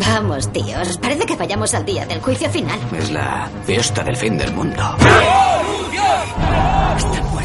Vamos, tíos. Parece que vayamos al día del juicio final. Es la fiesta del fin del mundo. Está muerto.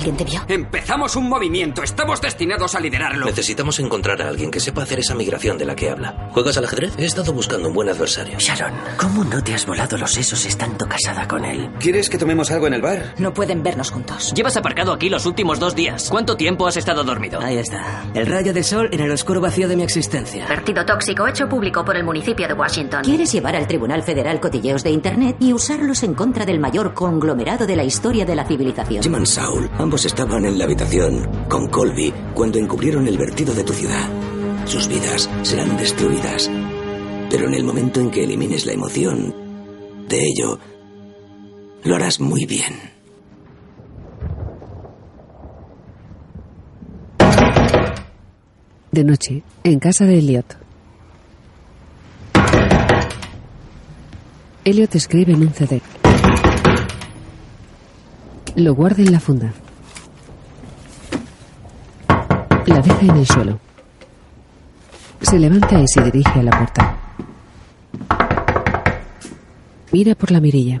¿Sabes si alguien te vio? Empezamos un movimiento. Estamos destinados a liderarlo. Necesitamos encontrar a alguien que sepa hacer esa migración de la que habla. ¿Juegas al ajedrez? He estado buscando un buen adversario. Sharon, ¿cómo no te has volado los sesos estando casada con él? ¿Quieres que tomemos algo en el bar? No pueden vernos juntos. Llevas aparcado aquí los últimos dos días. ¿Cuánto tiempo has estado dormido? Ahí está. El rayo de sol en el oscuro vacío de mi existencia. Vertido tóxico hecho público por el municipio de Washington. ¿Quieres llevar al Tribunal Federal cotilleos de Internet y usarlos en contra del mayor conglomerado de la historia de la civilización? Jim Saul, ambos estaban en la habitación con Colby cuando encubrieron el vertido de tu ciudad. Sus vidas serán destruidas. Pero en el momento en que elimines la emoción de ello, lo harás muy bien. De noche, en casa de Elliot. Elliot escribe en un CD. Lo guarda en la funda. La deja en el suelo. Se levanta y se dirige a la puerta. Mira por la mirilla.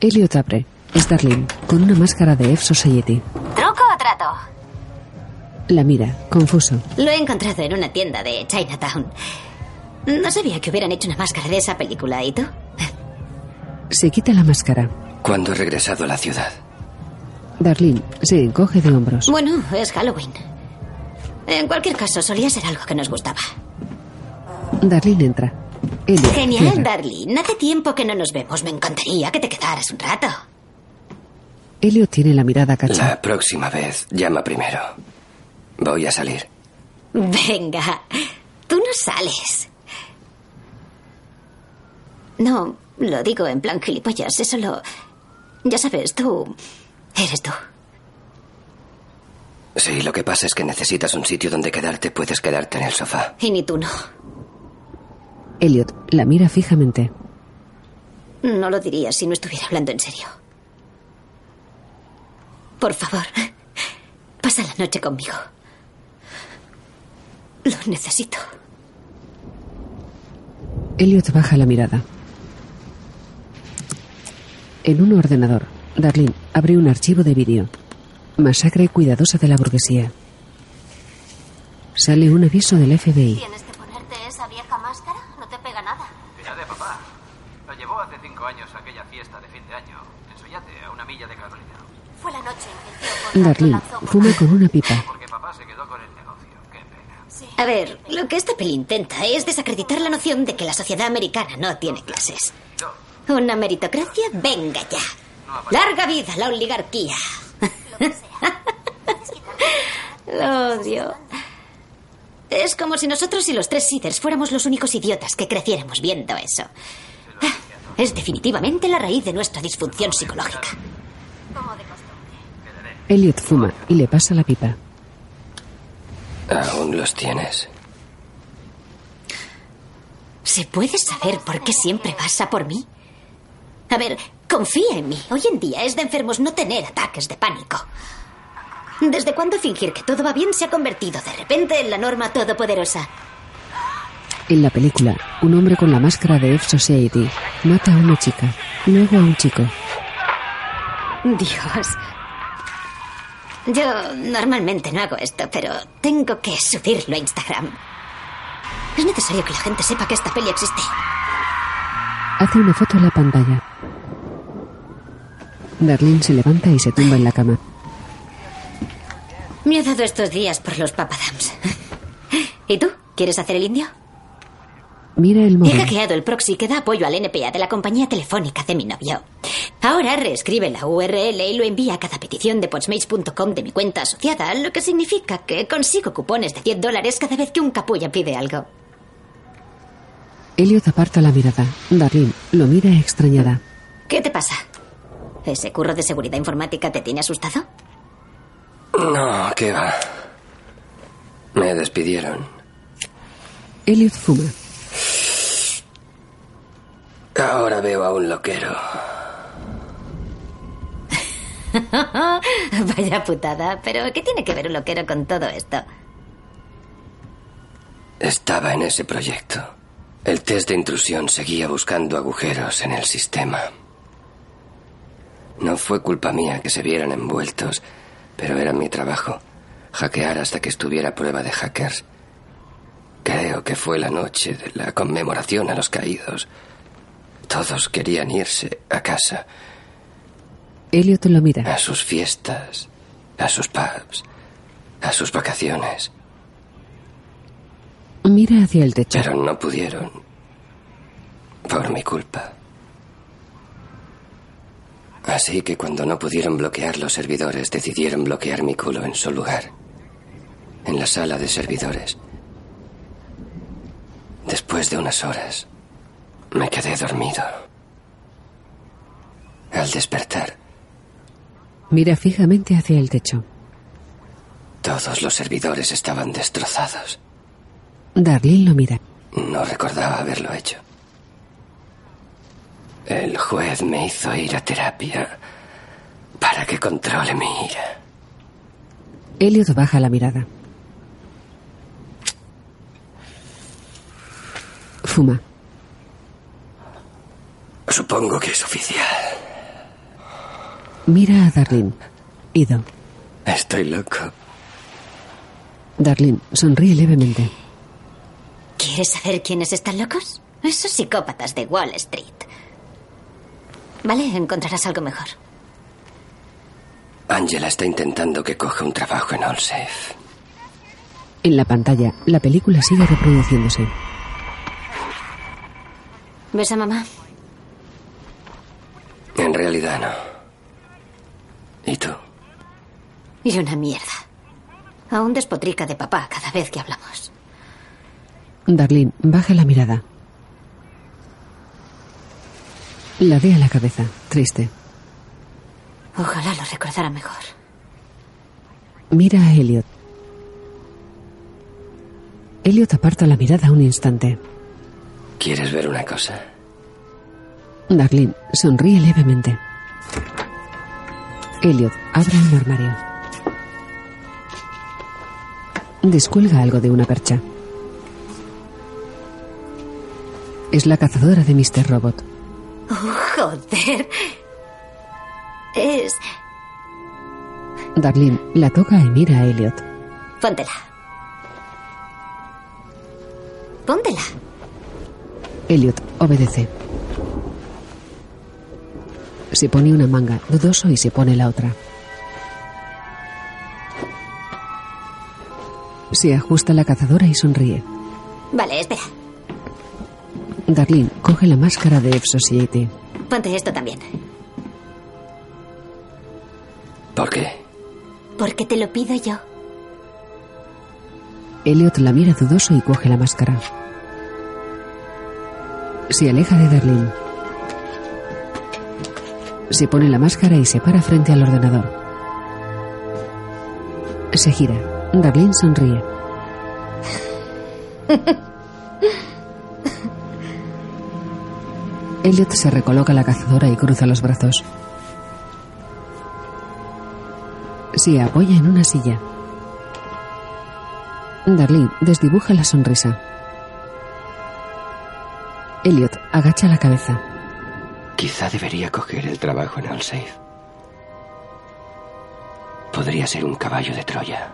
Elliot abre. Starling, con una máscara de F Society. ¿Truco o trato? La mira, confuso. Lo he encontrado en una tienda de Chinatown. No sabía que hubieran hecho una máscara de esa película. ¿Y tú? Se quita la máscara. ¿Cuándo he regresado a la ciudad? Darlene se encoge de hombros. Bueno, es Halloween. En cualquier caso, solía ser algo que nos gustaba. Darlene entra. Elliot Genial, cierra. Darlene. Hace tiempo que no nos vemos. Me encantaría que te quedaras un rato. Elliot tiene la mirada cacha. La próxima vez, llama primero. Voy a salir. Venga, tú no sales. No, lo digo en plan gilipollas. Es solo... Ya sabes, tú... Eres tú. Sí, lo que pasa es que necesitas un sitio donde quedarte. Puedes quedarte en el sofá. Y ni tú no. Elliot la mira fijamente. No lo diría si no estuviera hablando en serio. Por favor, pasa la noche conmigo. Lo necesito. Elliot baja la mirada. En un ordenador, Darlene abre un archivo de vídeo. Masacre cuidadosa de la burguesía. Sale un aviso del FBI. Tienes que ponerte esa vieja máscara. No te pega nada. Ya de papá. Lo llevó hace cinco años a aquella fiesta de fin de año. En su yate, a una milla de Carolina. Fue la noche en que el Darlene fuma la- con una pipa. Porque papá se quedó con el negocio. Qué pena. A ver, lo que esta peli intenta es desacreditar la noción de que la sociedad americana no tiene clases. Una meritocracia, venga ya. Larga vida la oligarquía. Lo odio. Es como si nosotros y los tres Seeders fuéramos los únicos idiotas que creciéramos viendo eso. Es definitivamente la raíz de nuestra disfunción psicológica. Elliot fuma y le pasa la pipa. ¿Aún los tienes? ¿Se puede saber por qué siempre vas a por mí? A ver, confía en mí. Hoy en día es de enfermos no tener ataques de pánico. ¿Desde cuándo fingir que todo va bien se ha convertido de repente en la norma todopoderosa? En la película, un hombre con la máscara de F Society mata a una chica, luego a un chico. Dios. Yo normalmente no hago esto, pero tengo que subirlo a Instagram. Es necesario que la gente sepa que esta peli existe. Hace una foto en la pantalla. Darlene se levanta y se tumba en la cama. Me ha dado estos días por los papadams. ¿Y tú? ¿Quieres hacer el indio? Mira el He móvil. hackeado el proxy que da apoyo al NPA de la compañía telefónica de mi novio. Ahora reescribe la URL y lo envía a cada petición de podsmates.com de mi cuenta asociada, lo que significa que consigo cupones de 10 dólares cada vez que un capulla pide algo. Elliot aparta la mirada. Darlene lo mira extrañada. ¿Qué te pasa? ¿Ese curro de seguridad informática te tiene asustado? No, ¿qué va? Me despidieron. Elliot fuma. Ahora veo a un loquero. Vaya putada, pero ¿qué tiene que ver un loquero con todo esto? Estaba en ese proyecto. El test de intrusión seguía buscando agujeros en el sistema. No fue culpa mía que se vieran envueltos, pero era mi trabajo. Hackear hasta que estuviera prueba de hackers. Creo que fue la noche de la conmemoración a los caídos. Todos querían irse a casa. Elliot lo mira. A sus fiestas, a sus pubs, a sus vacaciones. Mira hacia el techo. Pero no pudieron. Por mi culpa. Así que cuando no pudieron bloquear los servidores, decidieron bloquear mi culo en su lugar. En la sala de servidores. Después de unas horas, me quedé dormido. Al despertar, Mira fijamente hacia el techo. todos los servidores estaban destrozados. Darlene lo mira. No recordaba haberlo hecho. El juez me hizo ir a terapia para que controle mi ira. Elliot baja la mirada. Fuma. Supongo que es oficial. Mira a Darlene. Ido. Estoy loco. Darlene sonríe levemente. ¿Quieres saber quiénes están locos? Esos psicópatas de Wall Street. Vale, encontrarás algo mejor. Angela está intentando que coja un trabajo en Allsafe. En la pantalla, la película sigue reproduciéndose. ¿Ves a mamá? En realidad no. ¿Y tú? Y una mierda. Aún despotrica de papá cada vez que hablamos. Darlene baja la mirada. La ve a la cabeza, triste. Ojalá lo recordara mejor. Mira a Elliot. Elliot aparta la mirada un instante. ¿Quieres ver una cosa? Darlene sonríe levemente. Elliot abre un armario. Descuelga algo de una percha. Es la cazadora de Mr. Robot. Oh, joder. Es... Darlene la toca y mira a Elliot. Póntela. Póntela. Elliot obedece. Se pone una manga, dudoso, y se pone la otra. Se ajusta la cazadora y sonríe. Vale, espera. Darlene coge la máscara de F-Society. Ponte esto también. ¿Por qué? Porque te lo pido yo. Elliot la mira dudoso y coge la máscara. Se aleja de Darlene. Se pone la máscara y se para frente al ordenador. Se gira. Darlene sonríe. Elliot se recoloca la cazadora y cruza los brazos. Se apoya en una silla. Darlene desdibuja la sonrisa. Elliot agacha la cabeza. Quizá debería coger el trabajo en Allsafe. Podría ser un caballo de Troya.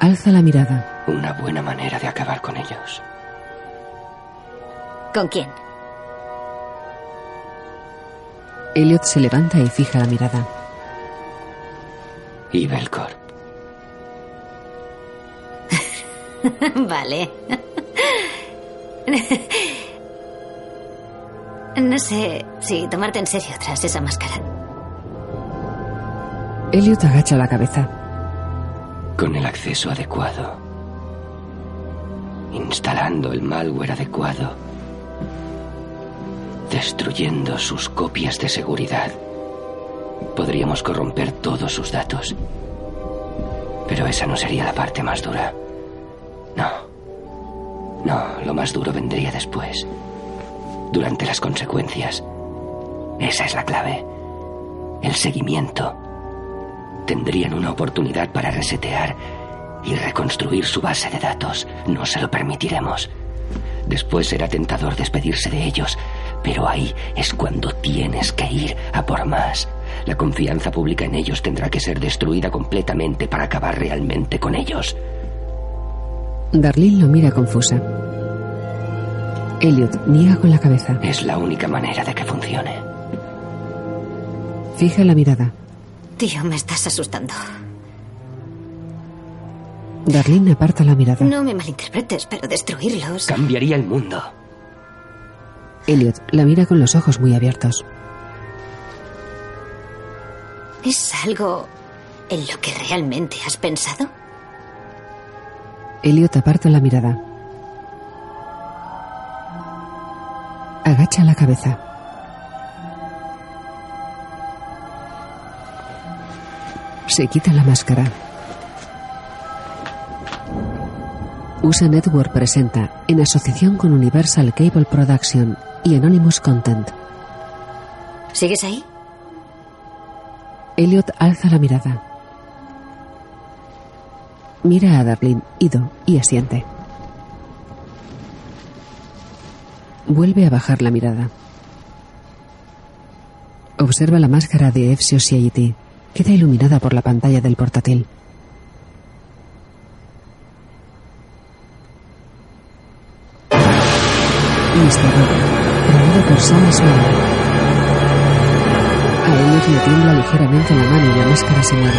Alza la mirada. Una buena manera de acabar con ellos. ¿Con quién? Elliot se levanta y fija la mirada. Y Belcor. vale. No sé si tomarte en serio tras esa máscara. Elliot agacha la cabeza. Con el acceso adecuado. Instalando el malware adecuado. Destruyendo sus copias de seguridad. Podríamos corromper todos sus datos. Pero esa no sería la parte más dura. No. No, lo más duro vendría después. Durante las consecuencias. Esa es la clave. El seguimiento. Tendrían una oportunidad para resetear y reconstruir su base de datos. No se lo permitiremos. Después será tentador despedirse de ellos, pero ahí es cuando tienes que ir a por más. La confianza pública en ellos tendrá que ser destruida completamente para acabar realmente con ellos. Darlene lo mira confusa. Elliot niega con la cabeza. Es la única manera de que funcione. Fija la mirada. Tío, me estás asustando. Darlene aparta la mirada. No me malinterpretes, pero destruirlos. Cambiaría el mundo. Elliot la mira con los ojos muy abiertos. ¿Es algo en lo que realmente has pensado? Elliot aparta la mirada. Agacha la cabeza. Se quita la máscara. USA Network presenta, en asociación con Universal Cable Production y Anonymous Content. ¿Sigues ahí? Elliot alza la mirada. Mira a Darlene, ido, y asiente. Vuelve a bajar la mirada. Observa la máscara de F Society. Queda iluminada por la pantalla del portátil. Por Sam Smith. A Elliot le tiembla ligeramente la mano y la máscara se mueve.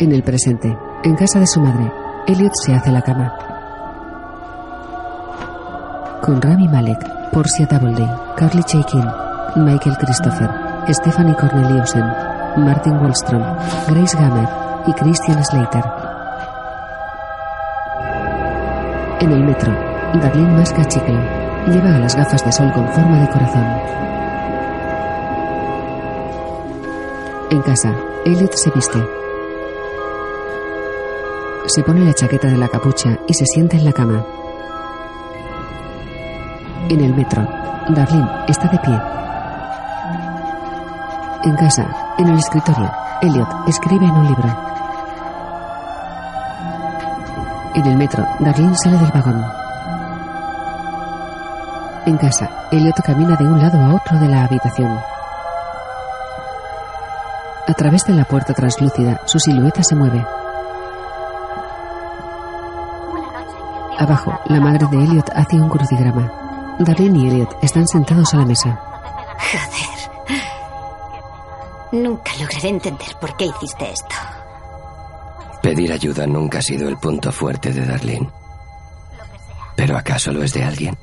En el presente, en casa de su madre, Elliot se hace la cama. Con Rami Malek, Portia Doubleday, Carly Chaikin, Michael Christopher, Stephanie Corneliusen, Martin Wallstrom, Grace Gammer y Christian Slater. En el metro, Darlene masca chicle. Lleva las gafas de sol con forma de corazón. En casa, Elliot se viste. Se pone la chaqueta de la capucha y se sienta en la cama. En el metro, Darlene está de pie. En casa, en el escritorio, Elliot escribe en un libro. En el metro, Darlene sale del vagón. En casa, Elliot camina de un lado a otro de la habitación. A través de la puerta translúcida, su silueta se mueve. Abajo, la madre de Elliot hace un crucigrama. Darlene y Elliot están sentados a la mesa. Joder. Nunca lograré entender por qué hiciste esto. Ayuda nunca ha sido el punto fuerte de Darlene. ¿Pero acaso lo es de alguien?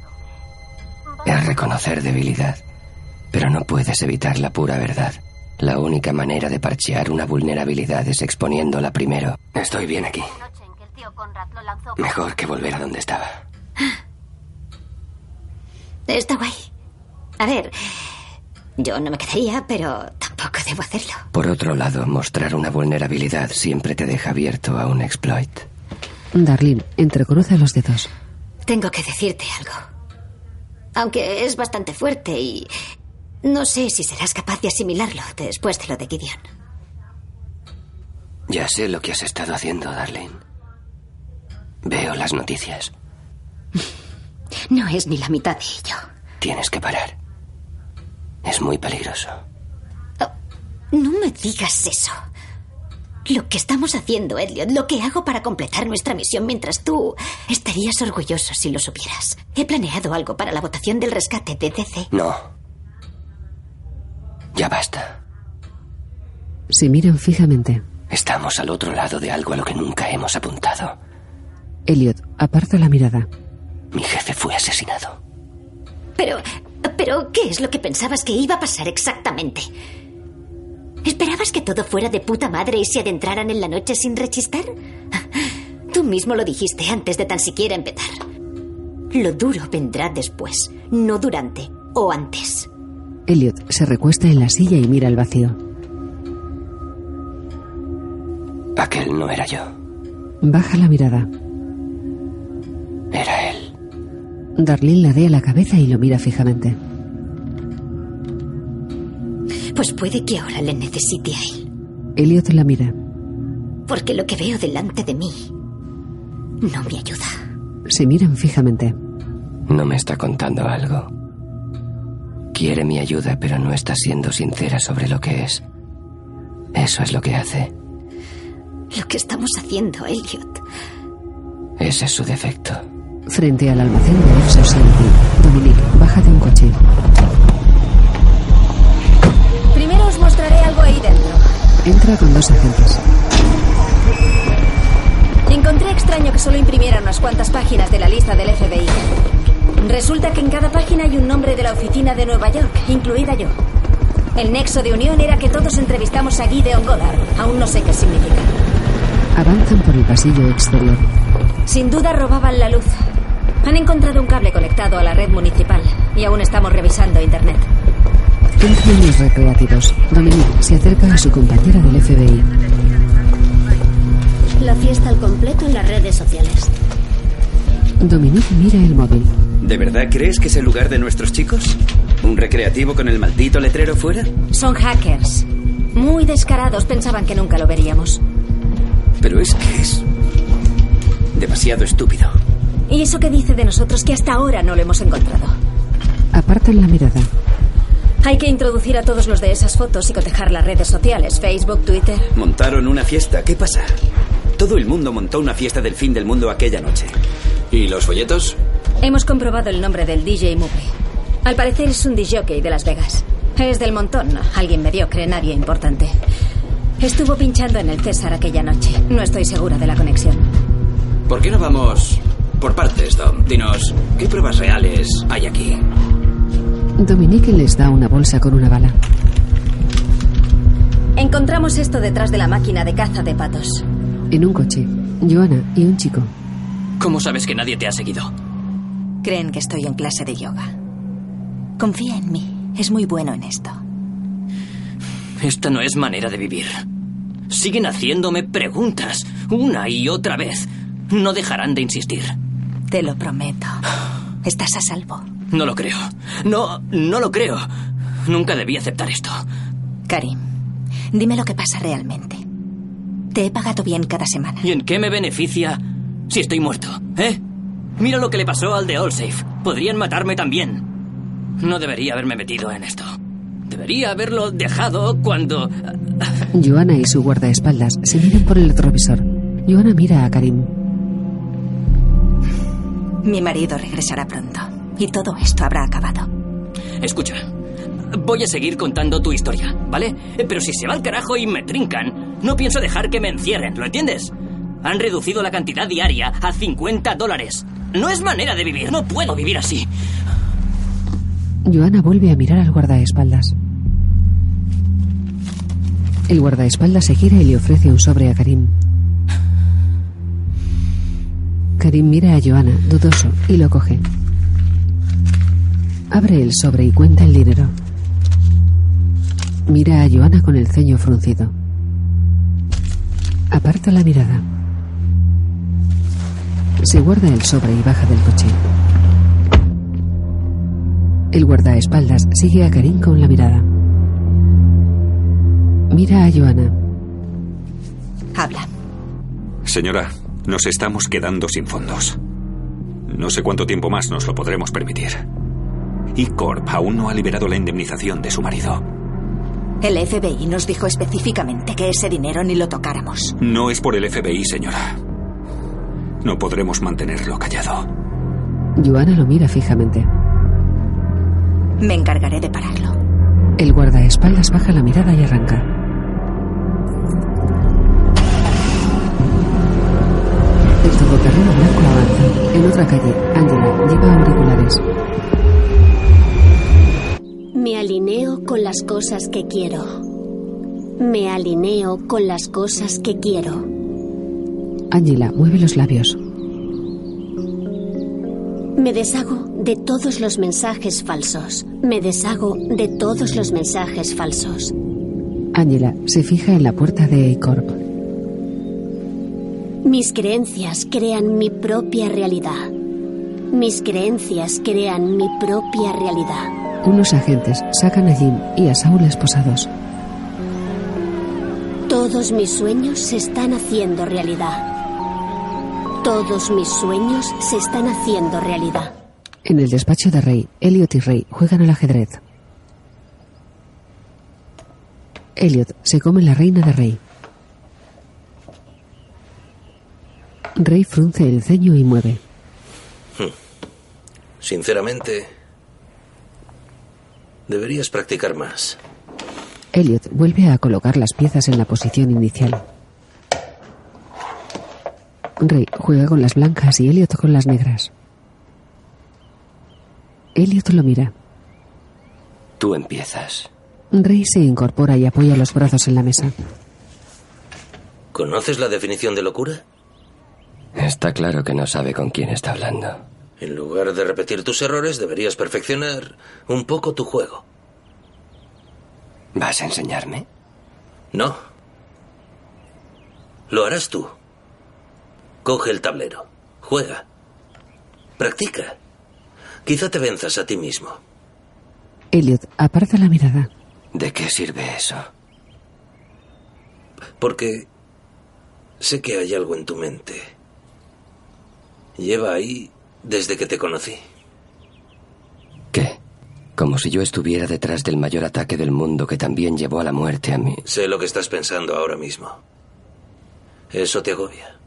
Es reconocer debilidad, pero no puedes evitar la pura verdad. La única manera de parchear una vulnerabilidad es exponiéndola primero. Estoy bien aquí. Mejor que volver a donde estaba. Está guay. A ver, yo no me quedaría, pero tampoco debo hacerlo. Por otro lado, mostrar una vulnerabilidad siempre te deja abierto a un exploit. Darlene entrecruza los dedos. Tengo que decirte algo. Aunque es bastante fuerte y no sé si serás capaz de asimilarlo después de lo de Gideon. Ya sé lo que has estado haciendo, Darlene. Veo las noticias. No es ni la mitad de ello. Tienes que parar. Es muy peligroso. No me digas eso. Lo que estamos haciendo, Elliot, lo que hago para completar nuestra misión mientras tú estarías orgulloso si lo supieras. He planeado algo para la votación del rescate de DC. No. Ya basta. Se miran fijamente. Estamos al otro lado de algo a lo que nunca hemos apuntado. Elliot aparta la mirada. Mi jefe fue asesinado. Pero, pero, ¿qué es lo que pensabas que iba a pasar exactamente? ¿Esperabas que todo fuera de puta madre y se adentraran en la noche sin rechistar? Tú mismo lo dijiste antes de tan siquiera empezar. Lo duro vendrá después, no durante o antes. Elliot se recuesta en la silla y mira al vacío. Aquel no era yo. Baja la mirada. Era él. Darlene ladea la cabeza y lo mira fijamente. Pues puede que ahora le necesite a él. Elliot la mira. Porque lo que veo delante de mí no me ayuda. Se miran fijamente. No me está contando algo. Quiere mi ayuda, pero no está siendo sincera sobre lo que es. Eso es lo que hace. Lo que estamos haciendo, Elliot. Ese es su defecto. Frente al almacén de Society, Dominique baja de un coche. Entra con dos agentes. Encontré extraño que solo imprimiera unas cuantas páginas de la lista del FBI. Resulta que en cada página hay un nombre de la oficina de Nueva York, incluida yo. El nexo de unión era que todos entrevistamos a Gideon Goddard. Aún no sé qué significa. Avanzan por el pasillo exterior. Sin duda robaban la luz. Han encontrado un cable conectado a la red municipal y aún estamos revisando Internet. Entran los recreativos. Dominique se acerca a su compañera del FBI. La fiesta al completo en las redes sociales. Dominique mira el móvil. ¿De verdad crees que es el lugar de nuestros chicos? ¿Un recreativo con el maldito letrero fuera? Son hackers. Muy descarados. Pensaban que nunca lo veríamos. Pero es que es demasiado estúpido. ¿Y eso qué dice de nosotros que hasta ahora no lo hemos encontrado? Apartan la mirada. Hay que introducir a todos los de esas fotos y cotejar las redes sociales, Facebook, Twitter. Montaron una fiesta. ¿Qué pasa? Todo el mundo montó una fiesta del fin del mundo aquella noche. ¿Y los folletos? Hemos comprobado el nombre del DJ Mugre. Al parecer es un disjockey de Las Vegas. Es del montón, alguien mediocre, nadie importante. Estuvo pinchando en el César aquella noche. No estoy segura de la conexión. ¿Por qué no vamos por partes, Dom? Dinos, ¿qué pruebas reales hay aquí? Dominique les da una bolsa con una bala. Encontramos esto detrás de la máquina de caza de patos. En un coche, Joana y un chico. ¿Cómo sabes que nadie te ha seguido? Creen que estoy en clase de yoga. Confía en mí. Es muy bueno en esto. Esta no es manera de vivir. Siguen haciéndome preguntas una y otra vez. No dejarán de insistir. Te lo prometo. Estás a salvo. No lo creo. No, no lo creo. Nunca debí aceptar esto. Karim, dime lo que pasa realmente. Te he pagado bien cada semana. ¿Y en qué me beneficia si estoy muerto? ¿Eh? Mira lo que le pasó al de Allsafe. Podrían matarme también. No debería haberme metido en esto. Debería haberlo dejado cuando... Joana y su guardaespaldas se miran por el retrovisor. Joana mira a Karim. Mi marido regresará pronto. Y todo esto habrá acabado. Escucha, voy a seguir contando tu historia, ¿vale? Pero si se va al carajo y me trincan, no pienso dejar que me encierren, ¿lo entiendes? Han reducido la cantidad diaria a 50 dólares. No es manera de vivir, no puedo vivir así. Joana vuelve a mirar al guardaespaldas. El guardaespaldas se gira y le ofrece un sobre a Karim. Karim mira a Joana, dudoso, y lo coge. Abre el sobre y cuenta el dinero. Mira a Joana con el ceño fruncido. Aparta la mirada. Se guarda el sobre y baja del coche. El guardaespaldas sigue a Karim con la mirada. Mira a Joana. Habla. Señora, nos estamos quedando sin fondos. No sé cuánto tiempo más nos lo podremos permitir. Y Corp aún no ha liberado la indemnización de su marido. El FBI nos dijo específicamente que ese dinero ni lo tocáramos. No es por el FBI, señora. No podremos mantenerlo callado. Joana lo mira fijamente. Me encargaré de pararlo. El guardaespaldas baja la mirada y arranca. El todoterreno blanco avanza. En otra calle, Angela lleva auriculares. Me alineo con las cosas que quiero. Me alineo con las cosas que quiero. Angela mueve los labios. Me deshago de todos los mensajes falsos. Me deshago de todos los mensajes falsos. Angela se fija en la puerta de A-Corp. Mis creencias crean mi propia realidad. Mis creencias crean mi propia realidad. Unos agentes sacan a Jim y a Saul esposados. Todos mis sueños se están haciendo realidad. Todos mis sueños se están haciendo realidad. En el despacho de Rey, Elliot y Rey juegan al ajedrez. Elliot se come la reina de Rey. Rey frunce el ceño y mueve. Hmm. Sinceramente, deberías practicar más. Elliot vuelve a colocar las piezas en la posición inicial. Rey juega con las blancas y Elliot con las negras. Elliot lo mira. Tú empiezas. Rey se incorpora y apoya los brazos en la mesa. ¿Conoces la definición de locura? Está claro que no sabe con quién está hablando. En lugar de repetir tus errores, deberías perfeccionar un poco tu juego. ¿Vas a enseñarme? No. Lo harás tú. Coge el tablero. Juega. Practica. Quizá te venzas a ti mismo. Elliot aparta la mirada. ¿De qué sirve eso? Porque sé que hay algo en tu mente. Lleva ahí desde que te conocí. ¿Qué? Como si yo estuviera detrás del mayor ataque del mundo que también llevó a la muerte a mí. Sé lo que estás pensando ahora mismo. Eso te agobia.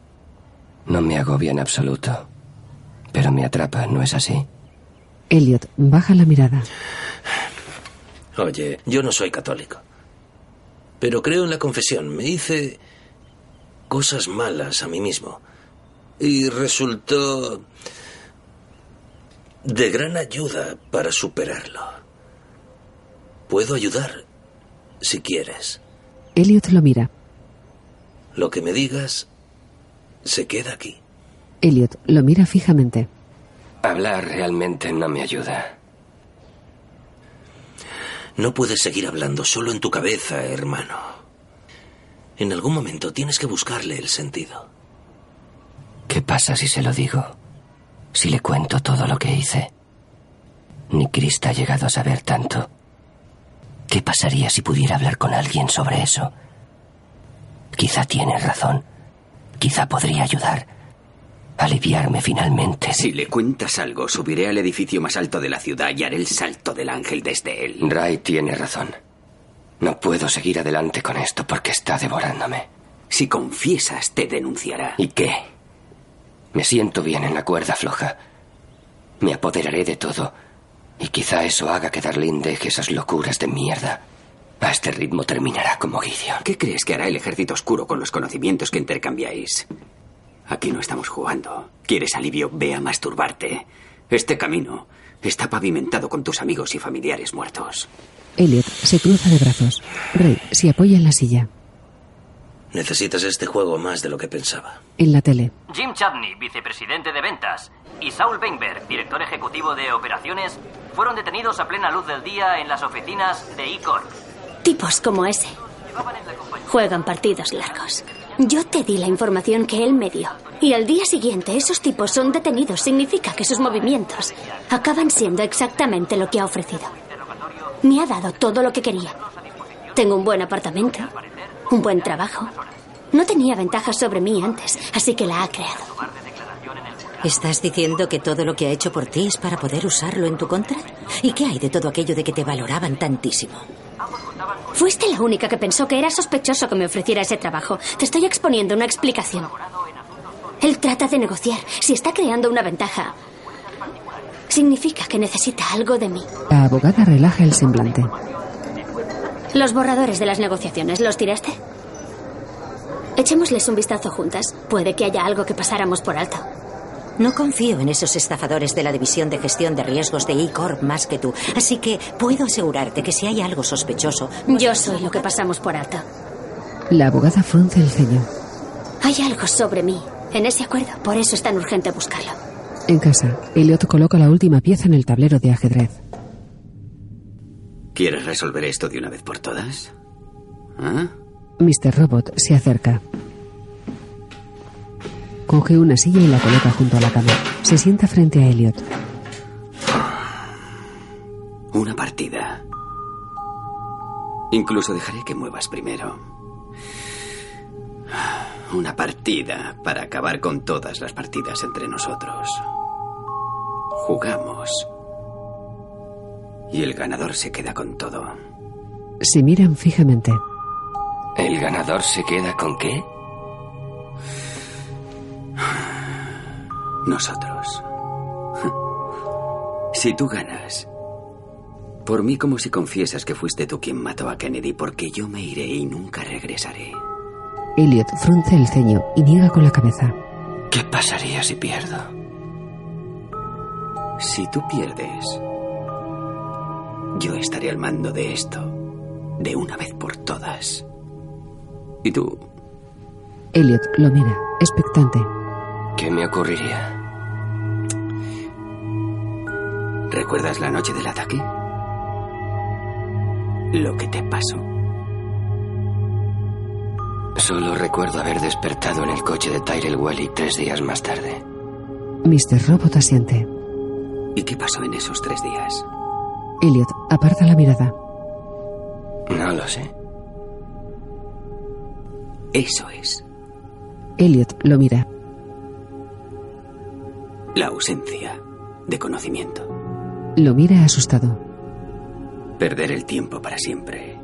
No me agobia en absoluto. Pero me atrapa, ¿no es así? Elliot baja la mirada. Oye, yo no soy católico. Pero creo en la confesión. Me hice cosas malas a mí mismo. Y resultó de gran ayuda para superarlo. Puedo ayudar si quieres. Elliot lo mira. Lo que me digas se queda aquí. Elliot lo mira fijamente. Hablar realmente no me ayuda. No puedes seguir hablando solo en tu cabeza, hermano. En algún momento tienes que buscarle el sentido. ¿Qué pasa si se lo digo? Si le cuento todo lo que hice. Ni Krista ha llegado a saber tanto. ¿Qué pasaría si pudiera hablar con alguien sobre eso? Quizá tiene razón. Quizá podría ayudar. Aliviarme finalmente. Si le cuentas algo, subiré al edificio más alto de la ciudad y haré el salto del ángel desde él. Ray tiene razón. No puedo seguir adelante con esto porque está devorándome. Si confiesas, te denunciará. ¿Y qué? Me siento bien en la cuerda floja. Me apoderaré de todo. Y quizá eso haga que Darlene deje esas locuras de mierda. A este ritmo terminará como Gideon. ¿Qué crees que hará el ejército oscuro con los conocimientos que intercambiáis? Aquí no estamos jugando. ¿Quieres alivio? Ve a masturbarte. Este camino está pavimentado con tus amigos y familiares muertos. Elliot se cruza de brazos. Ray se apoya en la silla. Necesitas este juego más de lo que pensaba. En la tele. Jim Chapney, vicepresidente de ventas, y Saul Weinberg, director ejecutivo de operaciones, fueron detenidos a plena luz del día en las oficinas de E-Corp. Tipos como ese. Juegan partidos largos. Yo te di la información que él me dio. Y al día siguiente esos tipos son detenidos. Significa que sus movimientos acaban siendo exactamente lo que ha ofrecido. Me ha dado todo lo que quería. Tengo un buen apartamento, un buen trabajo. No tenía ventajas sobre mí antes, así que la ha creado. ¿Estás diciendo que todo lo que ha hecho por ti es para poder usarlo en tu contra? ¿Y qué hay de todo aquello de que te valoraban tantísimo? Fuiste la única que pensó que era sospechoso que me ofreciera ese trabajo. Te estoy exponiendo una explicación. Él trata de negociar. Si está creando una ventaja, significa que necesita algo de mí. La abogada relaja el semblante. Los borradores de las negociaciones, ¿los tiraste? Echémosles un vistazo juntas. Puede que haya algo que pasáramos por alto. No confío en esos estafadores de la División de Gestión de Riesgos de E-Corp más que tú, así que puedo asegurarte que si hay algo sospechoso... Yo soy lo que pasamos por alto. La abogada frunce el ceño. Hay algo sobre mí en ese acuerdo, por eso es tan urgente buscarlo. En casa, Elliot coloca la última pieza en el tablero de ajedrez. ¿Quieres resolver esto de una vez por todas? ¿Ah? Mr. Robot se acerca. Coge una silla y la coloca junto a la cama. Se sienta frente a Elliot. Una partida. Incluso dejaré que muevas primero. Una partida para acabar con todas las partidas entre nosotros. Jugamos. Y el ganador se queda con todo. Se miran fijamente. ¿El ganador se queda con qué? Nosotros. Si tú ganas, por mí como si confiesas que fuiste tú quien mató a Kennedy, porque yo me iré y nunca regresaré. Elliot frunce el ceño y niega con la cabeza. ¿Qué pasaría si pierdo? Si tú pierdes, yo estaré al mando de esto, de una vez por todas. ¿Y tú? Elliot lo mira, expectante. ¿Qué me ocurriría? ¿Recuerdas la noche del ataque? Lo que te pasó. Solo recuerdo haber despertado en el coche de Tyrell Welly tres días más tarde. Mr. Robot asiente. ¿Y qué pasó en esos tres días? Elliot aparta la mirada. No lo sé. Eso es. Elliot lo mira. La ausencia de conocimiento. Lo mira asustado. Perder el tiempo para siempre.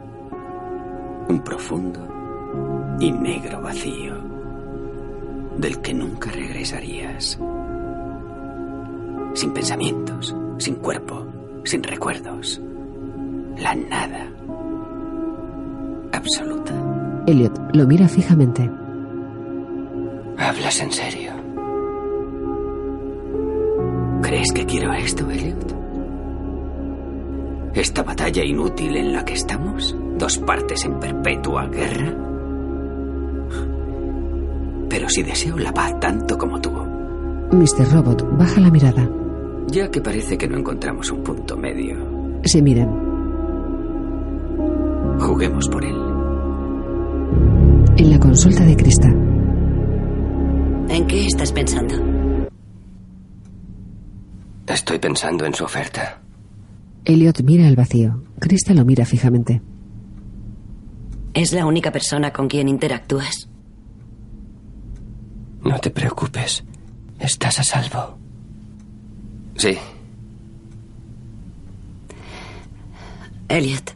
Un profundo y negro vacío del que nunca regresarías. Sin pensamientos, sin cuerpo, sin recuerdos. La nada. Absoluta. Elliot lo mira fijamente. ¿Hablas en serio? ¿Crees que quiero esto, Elliot? ¿Esta batalla inútil en la que estamos? ¿Dos partes en perpetua guerra? Pero si deseo la paz tanto como tú. Mr. Robot baja la mirada. Ya que parece que no encontramos un punto medio. Se miran. Juguemos por él. En la consulta de Krista. ¿En qué estás pensando? Estoy pensando en su oferta. Elliot mira al vacío. Krista lo mira fijamente. ¿Es la única persona con quien interactúas? No te preocupes. Estás a salvo. Sí. Elliot.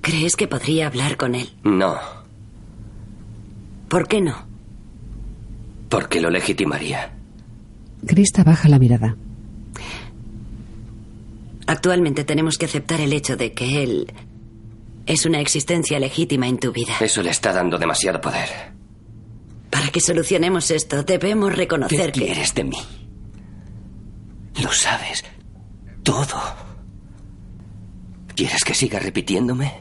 ¿Crees que podría hablar con él? No, ¿Por qué no? porque lo legitimaría. Krista baja la mirada. Actualmente tenemos que aceptar el hecho de que él es una existencia legítima en tu vida. Eso le está dando demasiado poder. Para que solucionemos esto, debemos reconocer ¿Qué que... quieres de mí? Lo sabes. Todo. ¿Quieres que siga repitiéndome?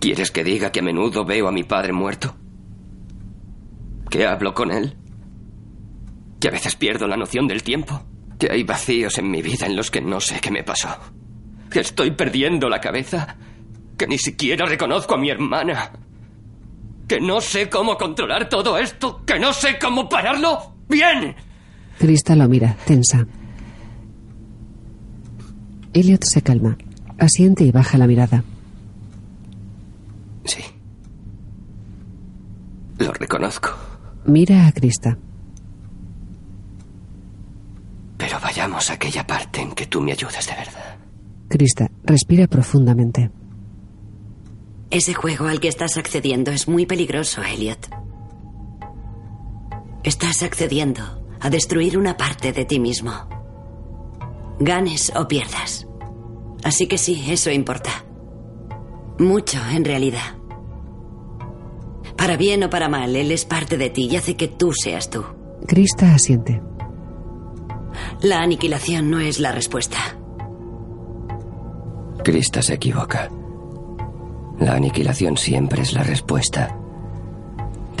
¿Quieres que diga que a menudo veo a mi padre muerto? ¿Que hablo con él? ¿Que a veces pierdo la noción del tiempo? ¿Que hay vacíos en mi vida en los que no sé qué me pasó? ¿Que estoy perdiendo la cabeza? ¿Que ni siquiera reconozco a mi hermana? ¿Que no sé cómo controlar todo esto? ¿Que no sé cómo pararlo? ¡Bien! Krista lo mira, tensa. Elliot se calma. Asiente y baja la mirada. Sí. Lo reconozco. Mira a Krista. Pero vayamos a aquella parte en que tú me ayudas de verdad. Krista respira profundamente. Ese juego al que estás accediendo es muy peligroso, Elliot. Estás accediendo a destruir una parte de ti mismo. Ganes o pierdas. Así que sí, eso importa. Mucho, en realidad. Para bien o para mal, él es parte de ti y hace que tú seas tú. Krista asiente. La aniquilación no es la respuesta. Krista se equivoca. La aniquilación siempre es la respuesta.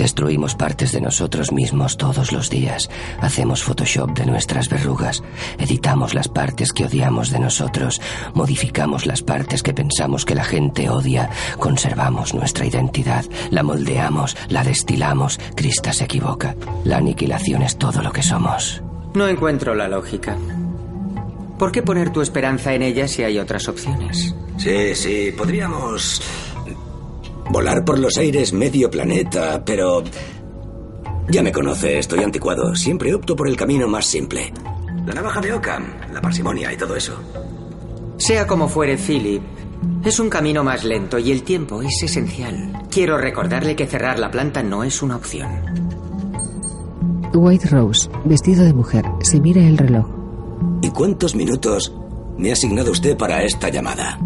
Destruimos partes de nosotros mismos todos los días. Hacemos Photoshop de nuestras verrugas. Editamos las partes que odiamos de nosotros. Modificamos las partes que pensamos que la gente odia. Conservamos nuestra identidad. La moldeamos, la destilamos. Krista se equivoca. La aniquilación es todo lo que somos. No encuentro la lógica. ¿Por qué poner tu esperanza en ella si hay otras opciones? Sí, sí, podríamos volar por los aires medio planeta, pero... Ya me conoce, estoy anticuado. Siempre opto por el camino más simple. La navaja de Ockham, la parsimonia y todo eso. Sea como fuere, Philip, es un camino más lento y el tiempo es esencial. Quiero recordarle que cerrar la planta no es una opción. White Rose, vestido de mujer, se mira el reloj. ¿Y cuántos minutos me ha asignado usted para esta llamada?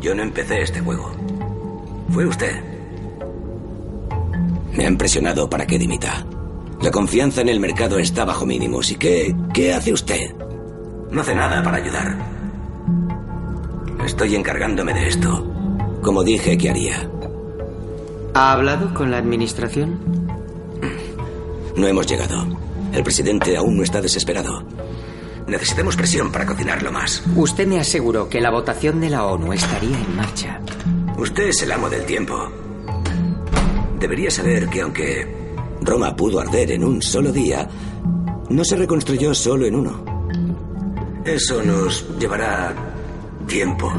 Yo no empecé este juego. Fue usted. Me han presionado para que dimita. La confianza en el mercado está bajo mínimos. ¿Y qué, qué hace usted? No hace nada para ayudar. Estoy encargándome de esto, como dije que haría. ¿Ha hablado con la administración? No hemos llegado. El presidente aún no está desesperado. Necesitamos presión para cocinarlo más. Usted me aseguró que la votación de la ONU estaría en marcha. Usted es el amo del tiempo. Debería saber que aunque Roma pudo arder en un solo día, no se reconstruyó solo en uno. Eso nos llevará tiempo.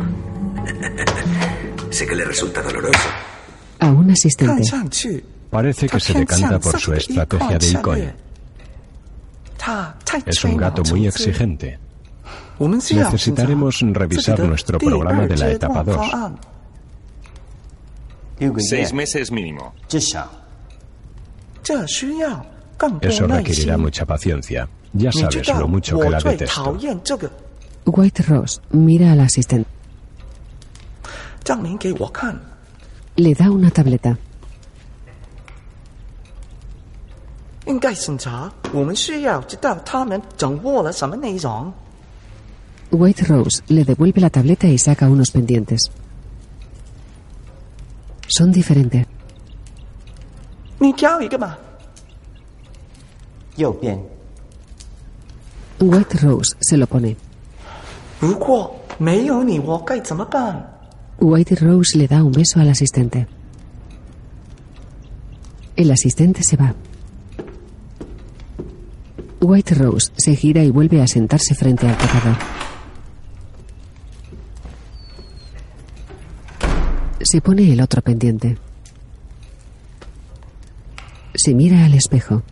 sé que le resulta doloroso. A un asistente. Parece que se decanta por su estrategia de Icon. Es un gato muy exigente. Necesitaremos revisar nuestro programa de la etapa 2. Seis meses mínimo. Eso requerirá mucha paciencia. Ya sabes lo mucho que la detesto. White Rose mira al asistente. Le da una tableta. White Rose le devuelve la tableta y saca unos pendientes. Son diferentes. White Rose se lo pone. White Rose le da un beso al asistente. El asistente se va. White Rose se gira y vuelve a sentarse frente al tocador. Se pone el otro pendiente. Se mira al espejo.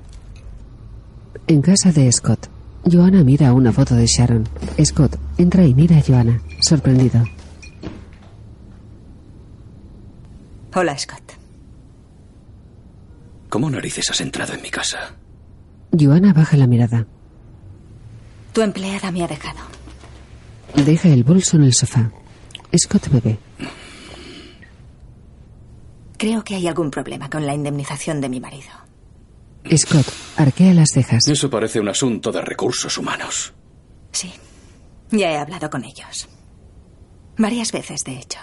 En casa de Scott, Joanna mira una foto de Sharon. Scott entra y mira a Joanna, sorprendido. Hola, Scott. ¿Cómo narices has entrado en mi casa? Joanna baja la mirada. Tu empleada me ha dejado. Deja el bolso en el sofá. Scott bebe. Creo que hay algún problema con la indemnización de mi marido. Scott arquea las cejas. Eso parece un asunto de recursos humanos. Sí. Ya he hablado con ellos. Varias veces, de hecho.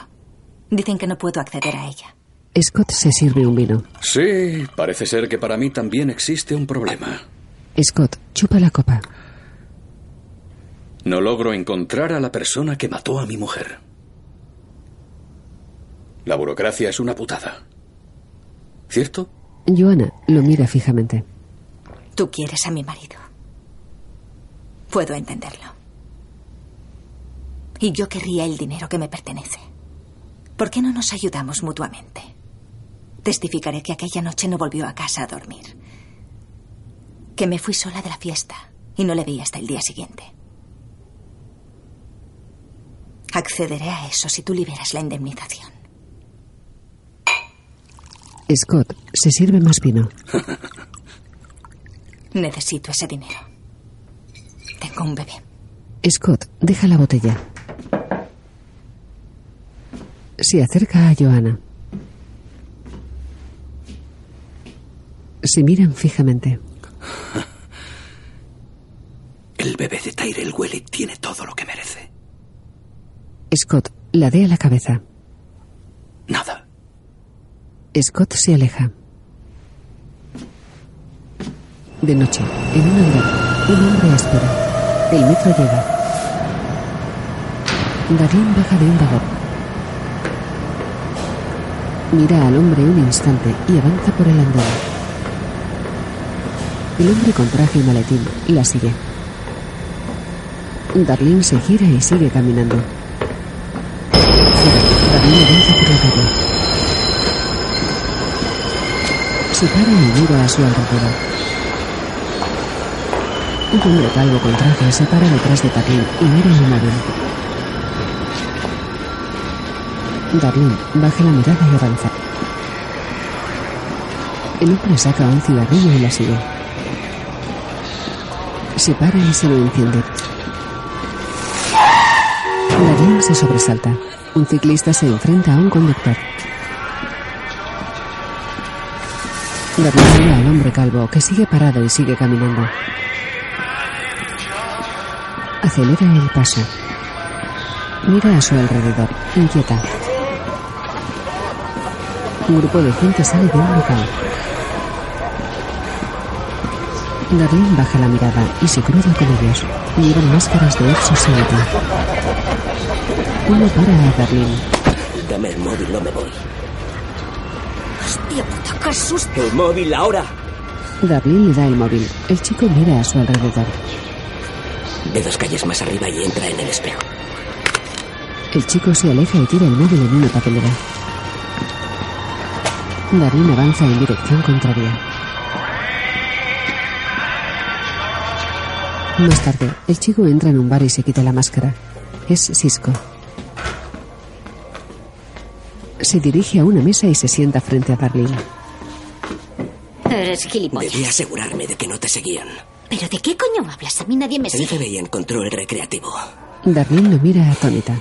Dicen que no puedo acceder a ella. Scott se sirve un vino. Sí, parece ser que para mí también existe un problema. Scott chupa la copa. No logro encontrar a la persona que mató a mi mujer. La burocracia es una putada. ¿Cierto? Joanna lo mira fijamente. Tú quieres a mi marido. Puedo entenderlo. Y yo querría el dinero que me pertenece. ¿Por qué no nos ayudamos mutuamente? Testificaré que aquella noche no volvió a casa a dormir. Que me fui sola de la fiesta y no le vi hasta el día siguiente. Accederé a eso si tú liberas la indemnización. Scott se sirve más vino. Necesito ese dinero. Tengo un bebé. Scott deja la botella. Se acerca a Joanna. Se miran fijamente. El bebé de Tyrell Welly tiene todo lo que merece. Scott ladea la cabeza. Nada. Scott se aleja. De noche, en un andar, un hombre espera. El metro llega. Darlene baja de un vagón. Mira al hombre un instante y avanza por el andén. El hombre con traje y maletín la sigue. Darlene se gira y sigue caminando. Darlene avanza por la calle. Se para y mira a su alrededor. Un hombre calvo con traje se para detrás de Darlene y mira el móvil. Darlene baja la mirada y avanza. El hombre saca un cigarrillo y la sigue. Se para y se lo enciende. Darlene se sobresalta. Un ciclista se enfrenta a un conductor. Darlene mira al hombre calvo que sigue parado y sigue caminando. Acelera el paso. Mira a su alrededor, inquieta. Un grupo de gente sale de un local. Darlene baja la mirada y se cruza con ellos. Llevan máscaras de Ex Society. Uno para a Darlene. Dame el móvil, no me voy. Qué susto. El móvil ahora. Darlene le da el móvil. El chico mira a su alrededor. Ve dos calles más arriba y entra en el espejo. El chico se aleja y tira el móvil en una papelera. Darlene avanza en dirección contraria. Más tarde, el chico entra en un bar y se quita la máscara. Es Cisco. Se dirige a una mesa y se sienta frente a Darlene. Eres gilipollas. Debí asegurarme de que no te seguían. ¿Pero de qué coño hablas? A mí nadie me El sigue. FBI encontró el recreativo. Darlene lo mira atónita.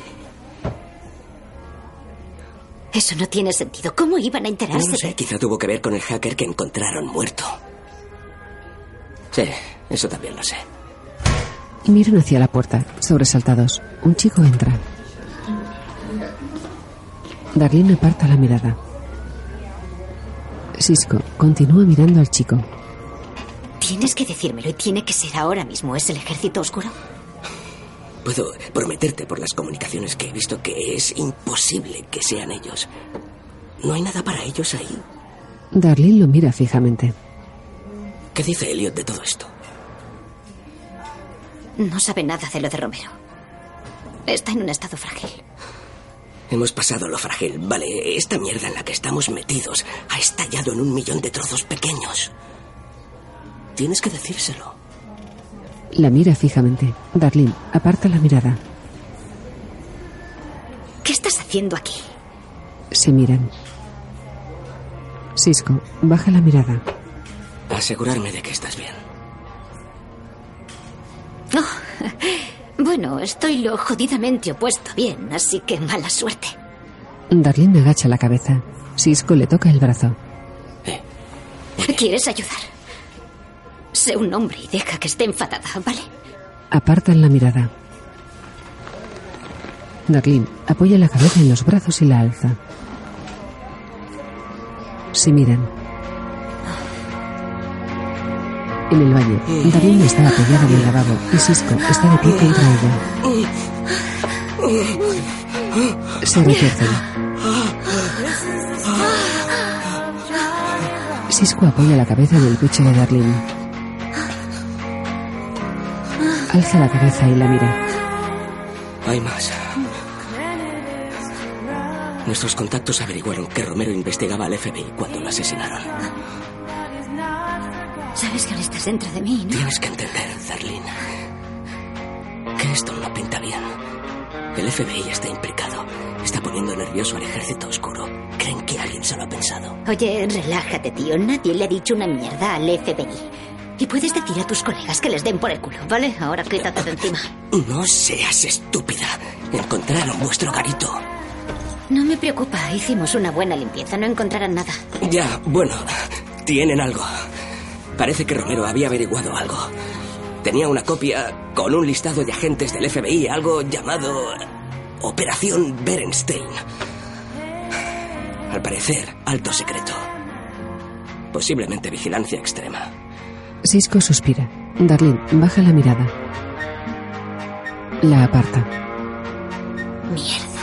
Eso no tiene sentido. ¿Cómo iban a No enterarse? lo sé, quizá tuvo que ver con el hacker que encontraron muerto. Sí, eso también lo sé. Miran hacia la puerta, sobresaltados. Un chico entra. Darlene aparta la mirada. Cisco continúa mirando al chico. Tienes que decírmelo y tiene que ser ahora mismo. ¿Es el ejército oscuro? Puedo prometerte por las comunicaciones que he visto que es imposible que sean ellos. No hay nada para ellos ahí. Darlene lo mira fijamente. ¿Qué dice Elliot de todo esto? No sabe nada de lo de Romero. Está en un estado frágil. Hemos pasado lo frágil. Vale, esta mierda en la que estamos metidos ha estallado en un millón de trozos pequeños. Tienes que decírselo. La mira fijamente. Darlene aparta la mirada. ¿Qué estás haciendo aquí? Se miran. Cisco baja la mirada. Asegurarme de que estás bien. Oh, bueno, estoy lo jodidamente opuesto bien, así que mala suerte. Darlene agacha la cabeza. Cisco le toca el brazo. ¿Quieres ayudar? Sé un hombre y deja que esté enfadada, ¿vale? Apartan la mirada. Darlene apoya la cabeza en los brazos y la alza. Se miran. En el baño, Darlene está apoyada en el lavabo y Cisco está de pie contra ella. Se retuercen. Cisco apoya la cabeza en el pecho de Darlene. Alza la cabeza y la mira. Hay más. Nuestros contactos averiguaron que Romero investigaba al FBI cuando lo asesinaron. Sabes que no estás dentro de mí, ¿no? Tienes que entender, Darlene, que esto no pinta bien. El FBI está implicado. Está poniendo nervioso al ejército oscuro. Creen que alguien se lo ha pensado. Oye, relájate, tío. Nadie le ha dicho una mierda al FBI. Y puedes decir a tus colegas que les den por el culo, ¿vale? Ahora quítate de encima. No seas estúpida. Encontraron vuestro garito. No me preocupa. Hicimos una buena limpieza. No encontrarán nada. Ya, bueno, tienen algo. Parece que Romero había averiguado algo. Tenía una copia con un listado de agentes del FBI, algo llamado Operación Berenstein. Al parecer, alto secreto. Posiblemente vigilancia extrema. Cisco suspira. Darlene baja la mirada. La aparta. Mierda.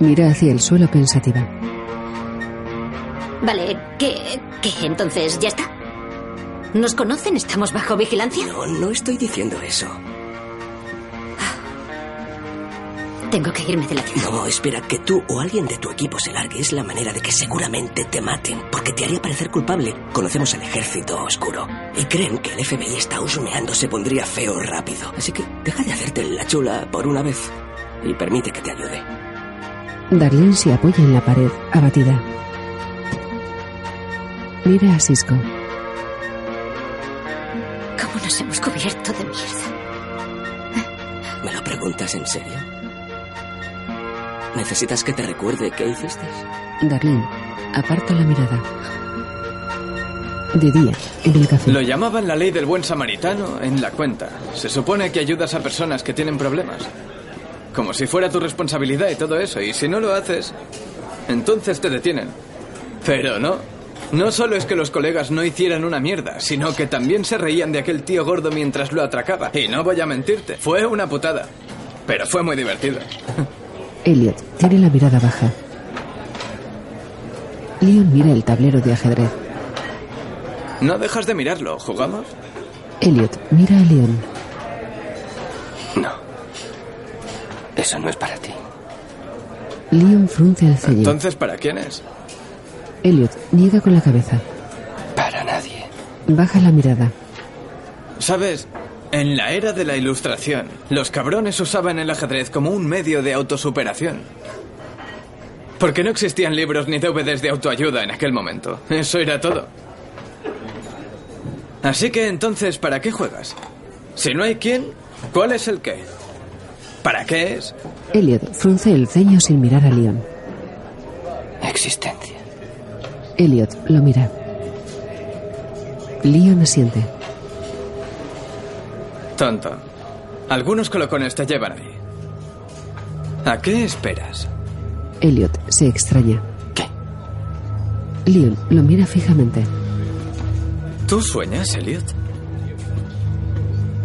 Mira hacia el suelo pensativa. Vale, ¿qué, qué? Entonces, ¿ya está? ¿Nos conocen? ¿Estamos bajo vigilancia? No, no estoy diciendo eso. Tengo que irme de la ciudad. No, espera, que tú o alguien de tu equipo se largue es la manera de que seguramente te maten, porque te haría parecer culpable. Conocemos al ejército oscuro y creen que el FBI está husmeando, se pondría feo rápido. Así que deja de hacerte la chula por una vez y permite que te ayude. Darlene se apoya en la pared, abatida. Mira a Cisco. ¿Cómo nos hemos cubierto de mierda? ¿Me lo preguntas en serio? ¿Necesitas que te recuerde qué hiciste? Darlene aparta la mirada. De día, en el café. Lo llamaban la ley del buen samaritano en la cuenta. Se supone que ayudas a personas que tienen problemas. Como si fuera tu responsabilidad y todo eso. Y si no lo haces, entonces te detienen. Pero no. No solo es que los colegas no hicieran una mierda, sino que también se reían de aquel tío gordo mientras lo atracaba. Y no voy a mentirte, fue una putada. Pero fue muy divertido. Elliot tiene la mirada baja. Leon mira el tablero de ajedrez. No dejas de mirarlo, ¿jugamos? Elliot mira a Leon. No. Eso no es para ti. Leon frunce el ceño. Entonces, ¿para quién es? Elliot niega con la cabeza. Para nadie. Baja la mirada. ¿Sabes? En la era de la ilustración, los cabrones usaban el ajedrez como un medio de autosuperación. Porque no existían libros ni DVDs de autoayuda en aquel momento. Eso era todo. Así que entonces, ¿para qué juegas? Si no hay quién, ¿cuál es el qué? ¿Para qué es? Elliot frunce el ceño sin mirar a Leon. Existencia. Elliot lo mira. Leon asiente. Tonto. Algunos colocones te llevan ahí. ¿A qué esperas? Elliot se extraña. ¿Qué? Leon lo mira fijamente. ¿Tú sueñas, Elliot?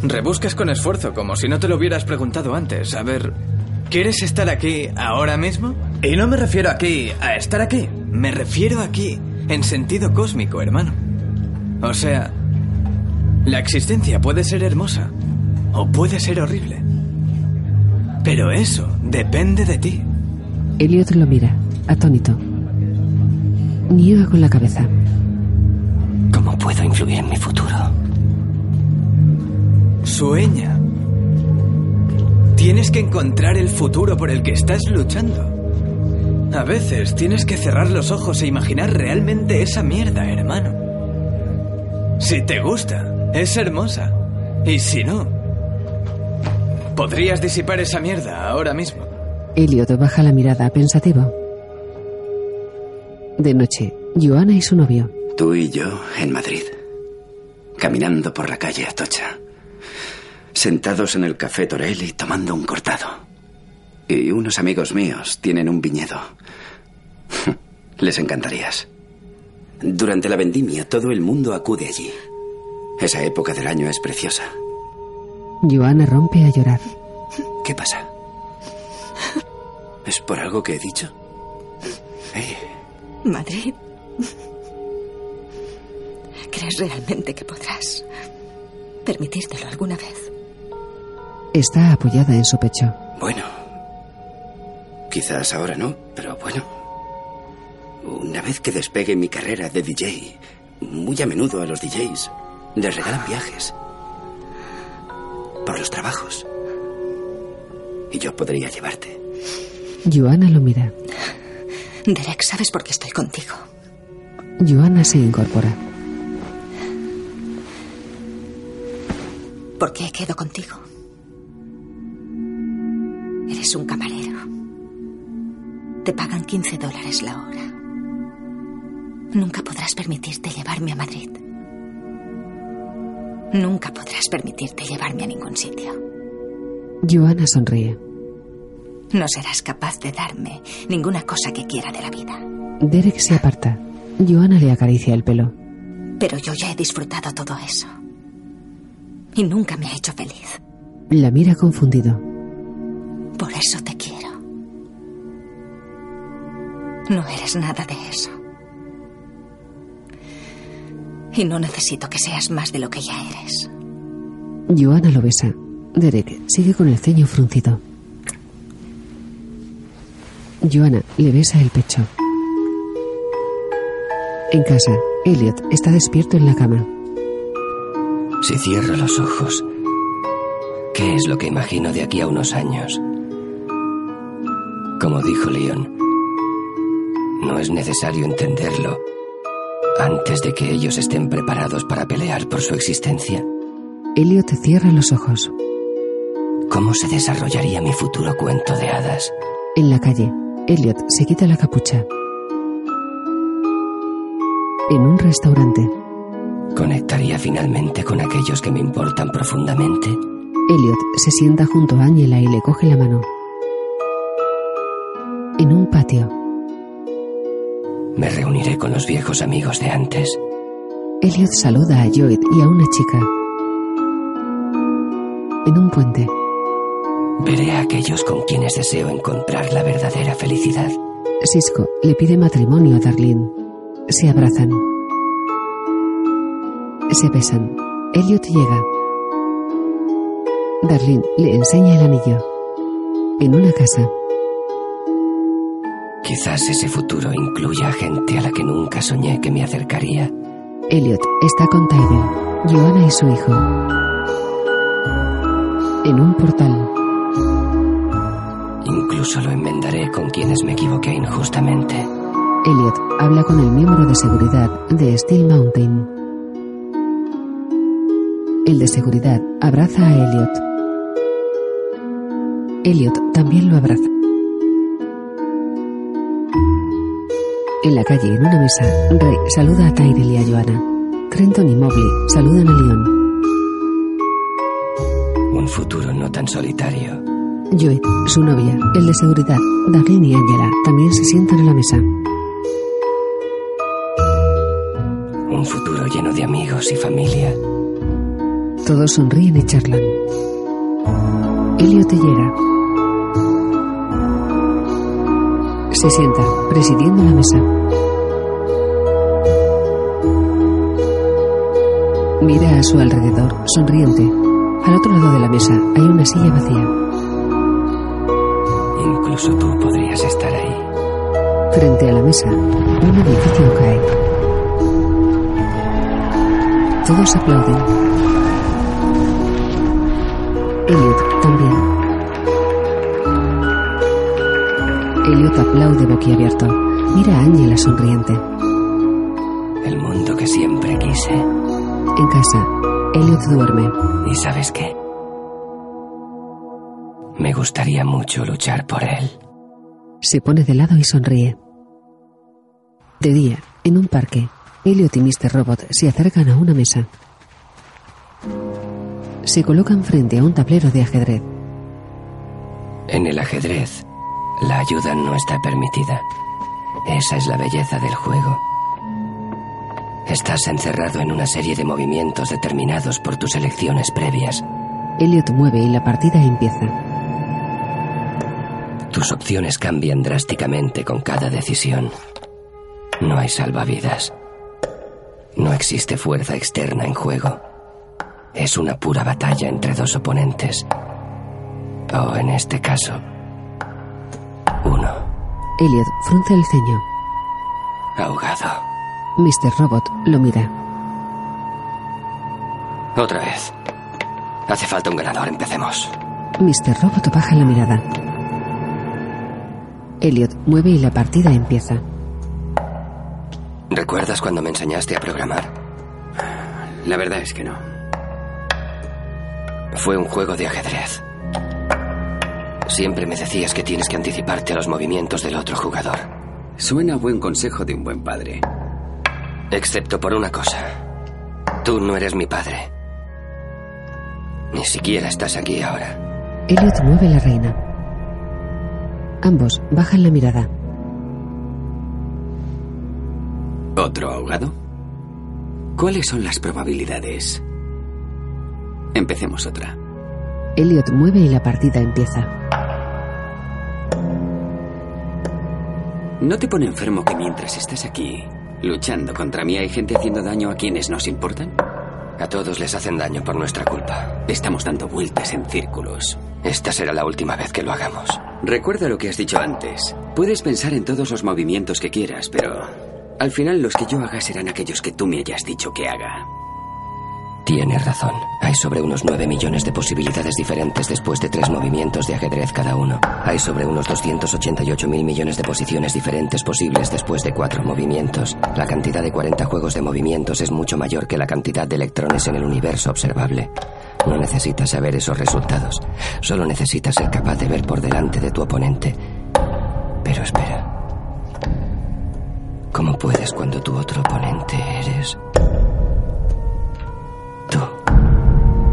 Rebuscas con esfuerzo, como si no te lo hubieras preguntado antes. A ver, ¿quieres estar aquí ahora mismo? Y no me refiero aquí a estar aquí. Me refiero aquí en sentido cósmico, hermano. O sea, la existencia puede ser hermosa o puede ser horrible. Pero eso depende de ti. Elliot lo mira, atónito. Niega con la cabeza. ¿Cómo puedo influir en mi futuro? Sueña. Tienes que encontrar el futuro por el que estás luchando. A veces tienes que cerrar los ojos e imaginar realmente esa mierda, hermano. Si te gusta, es hermosa. Y si no, podrías disipar esa mierda ahora mismo. Elliot baja la mirada, pensativo. De noche, Joana y su novio. Tú y yo en Madrid. Caminando por la calle Atocha. Sentados en el café Torelli tomando un cortado. Y unos amigos míos tienen un viñedo. Les encantarías. Durante la vendimia todo el mundo acude allí. Esa época del año es preciosa. Joana rompe a llorar. ¿Qué pasa? ¿Es por algo que he dicho? Madrid. ¿Crees realmente que podrás permitírtelo alguna vez? Está apoyada en su pecho. Bueno, quizás ahora no, pero bueno. Una vez que despegue mi carrera de DJ, muy a menudo a los DJs les regalan viajes. Por los trabajos. Y yo podría llevarte. Joana lo mira. Derek, ¿sabes por qué estoy contigo? Joana se incorpora. ¿Por qué quedo contigo? Eres un camarero. Te pagan 15 dólares la hora. Nunca podrás permitirte llevarme a Madrid. Nunca podrás permitirte llevarme a ningún sitio. Joana sonríe. No serás capaz de darme ninguna cosa que quiera de la vida. Derek se aparta. Joana le acaricia el pelo. Pero yo ya he disfrutado todo eso. Y nunca me ha hecho feliz. La mira confundido. Por eso te quiero. No eres nada de eso. Y no necesito que seas más de lo que ya eres. Joana lo besa. Derek sigue con el ceño fruncido. Joanna le besa el pecho. En casa, Elliot está despierto en la cama. Si cierro los ojos, ¿qué es lo que imagino de aquí a unos años? Como dijo Leon, no es necesario entenderlo antes de que ellos estén preparados para pelear por su existencia. Elliot cierra los ojos. ¿Cómo se desarrollaría mi futuro cuento de hadas? En la calle, Elliot se quita la capucha. En un restaurante. ¿Conectaría finalmente con aquellos que me importan profundamente? Elliot se sienta junto a Angela y le coge la mano. Un patio. Me reuniré con los viejos amigos de antes. Elliot saluda a Lloyd y a una chica. En un puente. Veré a aquellos con quienes deseo encontrar la verdadera felicidad. Cisco le pide matrimonio a Darlene. Se abrazan. Se besan. Elliot llega. Darlene le enseña el anillo. En una casa. Quizás ese futuro incluya a gente a la que nunca soñé que me acercaría. Elliot está con Tyrell, Joanna y su hijo. En un portal. Incluso lo enmendaré con quienes me equivoqué injustamente. Elliot habla con el miembro de seguridad de Steel Mountain. El de seguridad abraza a Elliot. Elliot también lo abraza. En la calle, en una mesa, Ray saluda a Tyrell y a Joanna. Trenton y Mobley saludan a Leon. Un futuro no tan solitario. Joy, su novia, el de seguridad, Darlene y Angela también se sientan a la mesa. Un futuro lleno de amigos y familia. Todos sonríen y charlan. Elliot llega. Se sienta, presidiendo la mesa. Mira a su alrededor, sonriente. Al otro lado de la mesa hay una silla vacía. Incluso tú podrías estar ahí. Frente a la mesa, un edificio cae. Todos aplauden. Elliot Elliot aplaude boquiabierto. Mira a Angela sonriente. El mundo que siempre quise. En casa, Elliot duerme. ¿Y sabes qué? Me gustaría mucho luchar por él. Se pone de lado y sonríe. De día, en un parque, Elliot y Mr. Robot se acercan a una mesa. Se colocan frente a un tablero de ajedrez. En el ajedrez, la ayuda no está permitida. Esa es la belleza del juego. Estás encerrado en una serie de movimientos determinados por tus elecciones previas. Elliot mueve y la partida empieza. Tus opciones cambian drásticamente con cada decisión. No hay salvavidas. No existe fuerza externa en juego. Es una pura batalla entre dos oponentes. O en este caso. Elliot frunce el ceño. Ahogado. Mr. Robot lo mira. Otra vez. Hace falta un ganador, empecemos. Mr. Robot baja la mirada. Elliot mueve y la partida empieza. ¿Recuerdas cuando me enseñaste a programar? La verdad es que no. Fue un juego de ajedrez. Siempre me decías que tienes que anticiparte a los movimientos del otro jugador. Suena a buen consejo de un buen padre. Excepto por una cosa. Tú no eres mi padre. Ni siquiera estás aquí ahora. Elliot mueve la reina. Ambos bajan la mirada. ¿Otro ahogado? ¿Cuáles son las probabilidades? Empecemos otra. Elliot mueve y la partida empieza. ¿No te pone enfermo que mientras estás aquí, luchando contra mí, hay gente haciendo daño a quienes nos importan? A todos les hacen daño por nuestra culpa. Estamos dando vueltas en círculos. Esta será la última vez que lo hagamos. Recuerda lo que has dicho antes. Puedes pensar en todos los movimientos que quieras, pero al final los que yo haga serán aquellos que tú me hayas dicho que haga. Tienes razón. Hay sobre unos 9 millones de posibilidades diferentes después de tres movimientos de ajedrez cada uno. Hay sobre unos 288 mil millones de posiciones diferentes posibles después de cuatro movimientos. La cantidad de 40 juegos de movimientos es mucho mayor que la cantidad de electrones en el universo observable. No necesitas saber esos resultados. Solo necesitas ser capaz de ver por delante de tu oponente. Pero espera. ¿Cómo puedes cuando tu otro oponente eres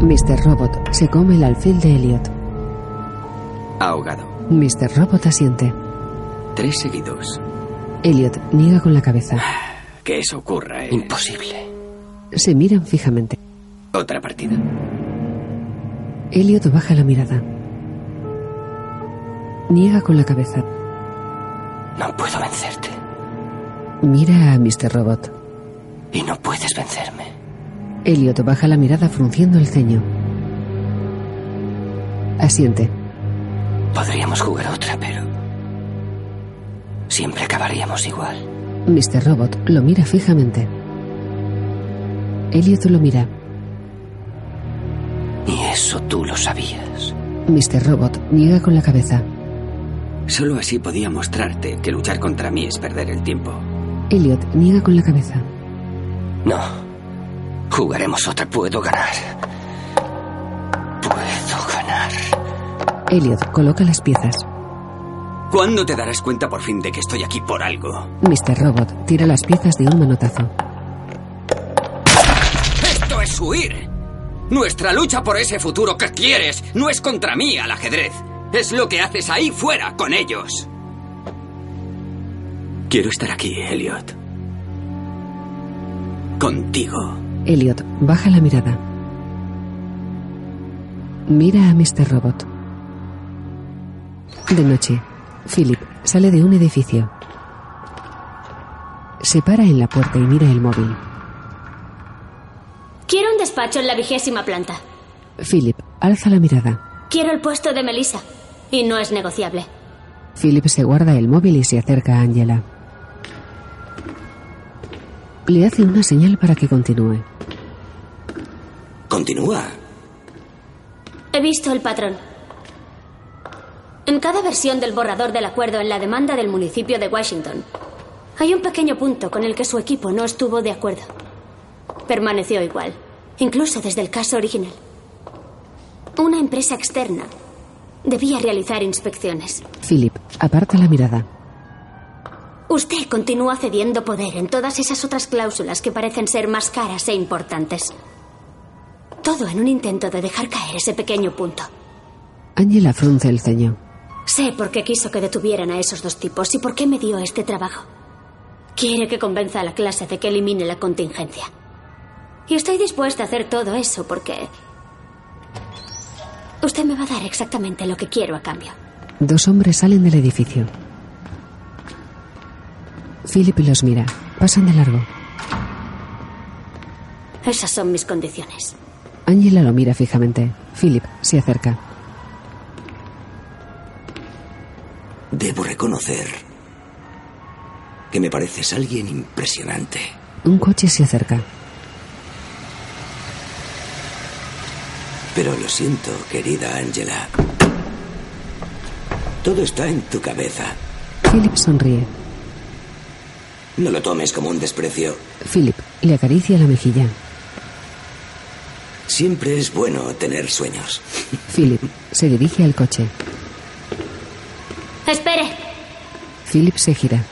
Mr. Robot se come el alfil de Elliot. Ahogado. Mr. Robot asiente. Tres seguidos. Elliot niega con la cabeza. Que eso ocurra, ¿eh? Imposible. Se miran fijamente. Otra partida. Elliot baja la mirada. Niega con la cabeza. No puedo vencerte. Mira a Mr. Robot. Y no puedes vencerme. Elliot baja la mirada frunciendo el ceño. Asiente. Podríamos jugar otra, pero... Siempre acabaríamos igual. Mr. Robot lo mira fijamente. Elliot lo mira. Y eso tú lo sabías. Mr. Robot niega con la cabeza. Solo así podía mostrarte que luchar contra mí es perder el tiempo. Elliot niega con la cabeza. No. Jugaremos otra. Puedo ganar. Puedo ganar. Elliot coloca las piezas. ¿Cuándo te darás cuenta por fin de que estoy aquí por algo? Mr. Robot tira las piezas de un manotazo. ¡Esto es huir! Nuestra lucha por ese futuro que quieres no es contra mí al ajedrez. Es lo que haces ahí fuera con ellos. Quiero estar aquí, Elliot. Contigo. Elliot baja la mirada. Mira a Mr. Robot. De noche, Philip sale de un edificio. Se para en la puerta y mira el móvil. Quiero un despacho en la vigésima planta. Philip alza la mirada. Quiero el puesto de Melissa. Y no es negociable. Philip se guarda el móvil y se acerca a Angela. Le hace una señal para que continúe. Continúa. He visto el patrón. En cada versión del borrador del acuerdo en la demanda del municipio de Washington, hay un pequeño punto con el que su equipo no estuvo de acuerdo. Permaneció igual, incluso desde el caso original. Una empresa externa debía realizar inspecciones. Philip aparta la mirada. Usted continúa cediendo poder en todas esas otras cláusulas que parecen ser más caras e importantes. Todo en un intento de dejar caer ese pequeño punto. Angela frunce el ceño. Sé por qué quiso que detuvieran a esos dos tipos y por qué me dio este trabajo. Quiere que convenza a la clase de que elimine la contingencia. Y estoy dispuesta a hacer todo eso porque... Usted me va a dar exactamente lo que quiero a cambio. Dos hombres salen del edificio. Philip los mira. Pasan de largo. Esas son mis condiciones. Angela lo mira fijamente. Philip se acerca. Debo reconocer que me pareces alguien impresionante. Un coche se acerca. Pero lo siento, querida Angela. Todo está en tu cabeza. Philip sonríe. No lo tomes como un desprecio. Philip le acaricia la mejilla. Siempre es bueno tener sueños. Philip se dirige al coche. Espere. Philip se gira.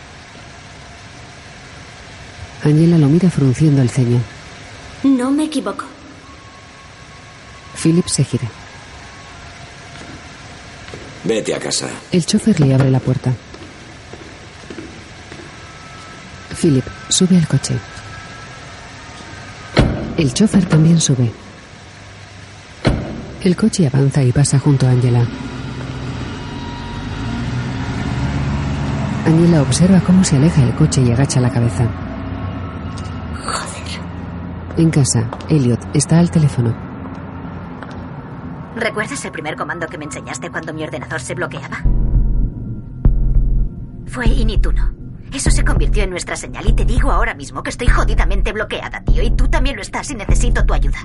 Angela lo mira frunciendo el ceño. No me equivoco. Philip se gira. Vete a casa. El chofer le abre la puerta. Philip sube al coche. El chofer también sube. El coche avanza y pasa junto a Angela. Angela observa cómo se aleja el coche y agacha la cabeza. Joder. En casa, Elliot está al teléfono. ¿Recuerdas el primer comando que me enseñaste cuando mi ordenador se bloqueaba? Fue inituno. Eso se convirtió en nuestra señal y te digo ahora mismo que estoy jodidamente bloqueada, tío, y tú también lo estás y necesito tu ayuda.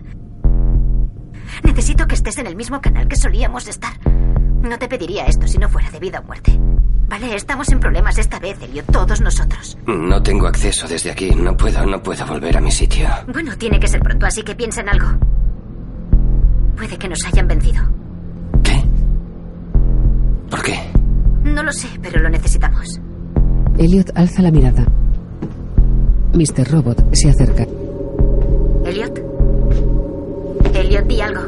Necesito que estés en el mismo canal que solíamos estar. No te pediría esto si no fuera de vida o muerte. Vale, estamos en problemas esta vez, Elliot, todos nosotros. No tengo acceso desde aquí. No puedo, no puedo volver a mi sitio. Bueno, tiene que ser pronto, así que piensa en algo. Puede que nos hayan vencido. ¿Qué? ¿Por qué? No lo sé, pero lo necesitamos. Elliot alza la mirada. Mr. Robot se acerca. Elliot. Di algo.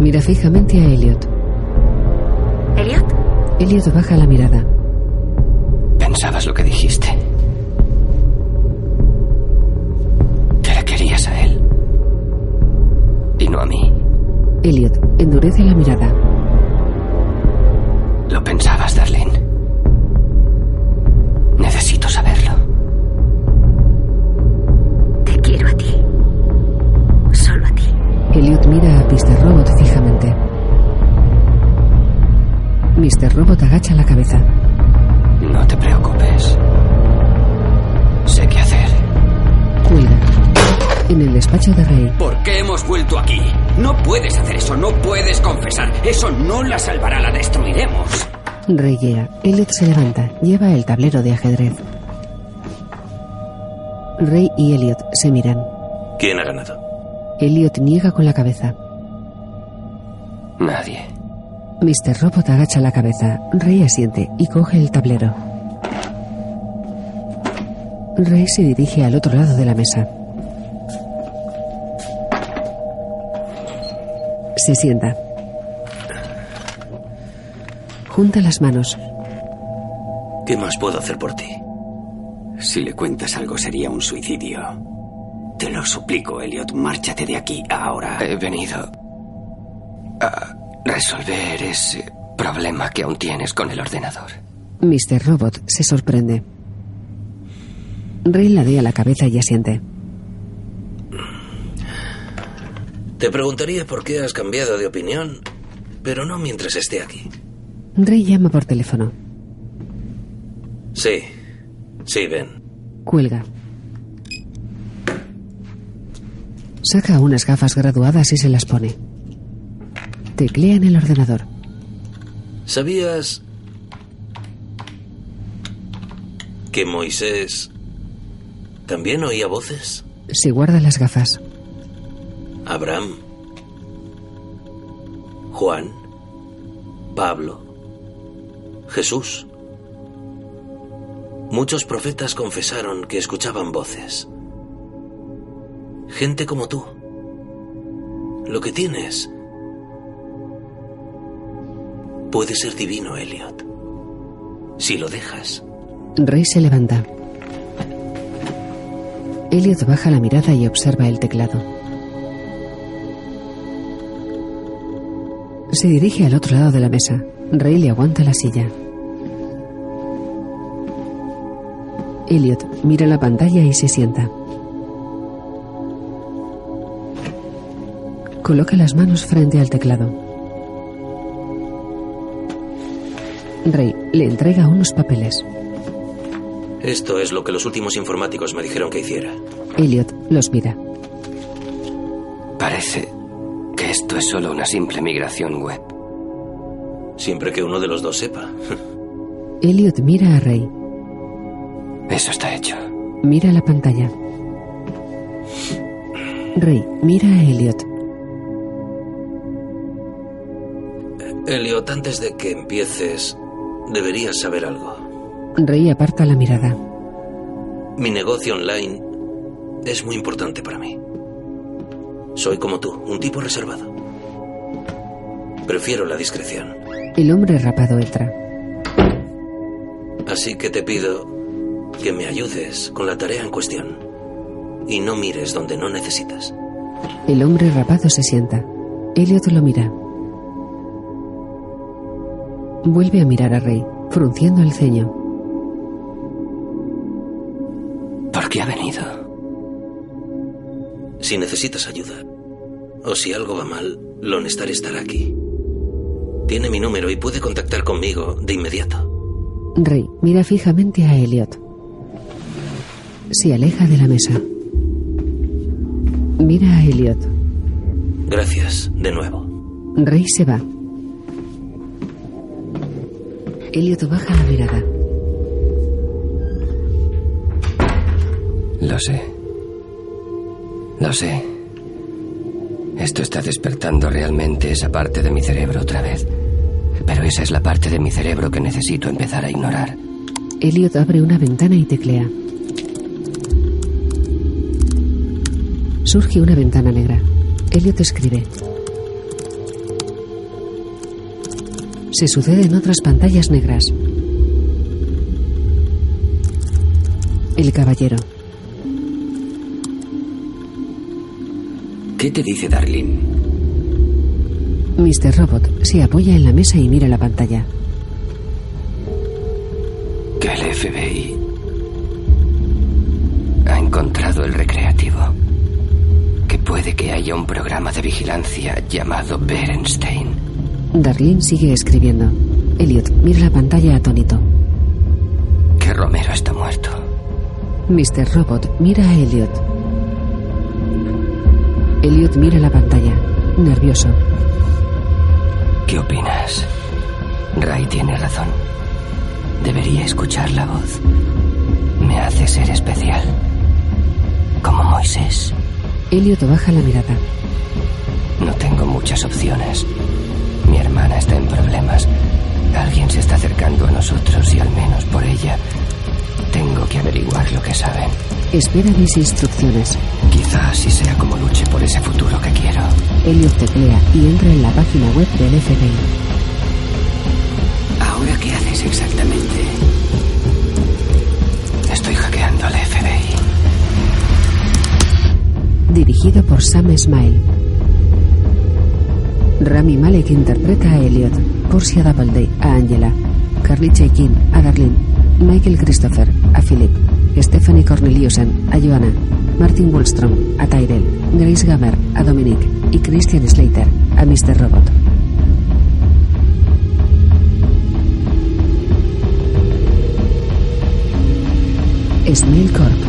Mira fijamente a Elliot. Elliot. Elliot baja la mirada. Pensabas lo que dijiste. Que le querías a él. Y no a mí. Elliot endurece la mirada. Elliot mira a Mr. Robot fijamente. Mr. Robot agacha la cabeza. No te preocupes. Sé qué hacer. Cuelga. En el despacho de Rey. ¿Por qué hemos vuelto aquí? No puedes hacer eso, no puedes confesar. Eso no la salvará, la destruiremos. Rey llega. Elliot se levanta. Lleva el tablero de ajedrez. Rey y Elliot se miran. ¿Quién ha ganado? Elliot niega con la cabeza. Nadie. Mr. Robot agacha la cabeza. Rey asiente y coge el tablero. Rey se dirige al otro lado de la mesa. Se sienta. Junta las manos. ¿Qué más puedo hacer por ti? Si le cuentas algo sería un suicidio. Te lo suplico, Elliot. Márchate de aquí ahora. He venido a resolver ese problema que aún tienes con el ordenador. Mr. Robot se sorprende. Rey ladea la cabeza y asiente. Te preguntaría por qué has cambiado de opinión, pero no mientras esté aquí. Rey llama por teléfono. Sí, sí, ven. Cuelga. Saca unas gafas graduadas y se las pone. Teclea en el ordenador. ¿Sabías que Moisés también oía voces? Se guarda las gafas. Abraham, Juan, Pablo, Jesús. Muchos profetas confesaron que escuchaban voces. Gente como tú. Lo que tienes puede ser divino, Elliot. Si lo dejas. Rey se levanta. Elliot baja la mirada y observa el teclado. Se dirige al otro lado de la mesa. Rey le aguanta la silla. Elliot mira la pantalla y se sienta. Coloca las manos frente al teclado. Rey le entrega unos papeles. Esto es lo que los últimos informáticos me dijeron que hiciera. Elliot los mira. Parece que esto es solo una simple migración web. Siempre que uno de los dos sepa. Elliot mira a Rey. Eso está hecho. Mira la pantalla. Rey mira a Elliot. Elliot, antes de que empieces, deberías saber algo. Rey aparta la mirada. Mi negocio online es muy importante para mí. Soy como tú, un tipo reservado. Prefiero la discreción. El hombre rapado entra. Así que te pido que me ayudes con la tarea en cuestión. Y no mires donde no necesitas. El hombre rapado se sienta. Elliot lo mira. Vuelve a mirar a Rey, frunciendo el ceño. ¿Por qué ha venido? Si necesitas ayuda, o si algo va mal, Lonestar estará aquí. Tiene mi número y puede contactar conmigo de inmediato. Rey mira fijamente a Elliot. Se aleja de la mesa. Mira a Elliot. Gracias, de nuevo. Rey se va. Elliot baja la mirada. Lo sé. Lo sé. Esto está despertando realmente esa parte de mi cerebro otra vez. Pero esa es la parte de mi cerebro que necesito empezar a ignorar. Elliot abre una ventana y teclea. Surge una ventana negra. Elliot escribe. Se suceden otras pantallas negras. El caballero. ¿Qué te dice Darlene? Mr. Robot se apoya en la mesa y mira la pantalla. Que el FBI ha encontrado el recreativo. Que puede que haya un programa de vigilancia llamado Berenstein. Darlene sigue escribiendo. Elliot mira la pantalla atónito. Que Romero está muerto. Mr. Robot mira a Elliot. Elliot mira la pantalla, nervioso. ¿Qué opinas? Ray tiene razón. Debería escuchar la voz. Me hace ser especial. Como Moisés. Elliot baja la mirada. No tengo muchas opciones. Mi hermana está en problemas. Alguien se está acercando a nosotros y al menos por ella tengo que averiguar lo que saben. Espera mis instrucciones. Quizás así sea como luche por ese futuro que quiero. Elliot teclea y entra en la página web del FBI. ¿Ahora qué haces exactamente? Estoy hackeando al FBI. Dirigido por Sam Smile. Rami Malek interpreta a Elliot, Portia Doubleday a Angela, Carly Chaikin a Darlene, Michael Christopher a Philip, Stephanie Corneliusen a Joanna, Martin Wallstrom a Tyrell, Grace Gamer a Dominic y Christian Slater a Mr. Robot. Snail.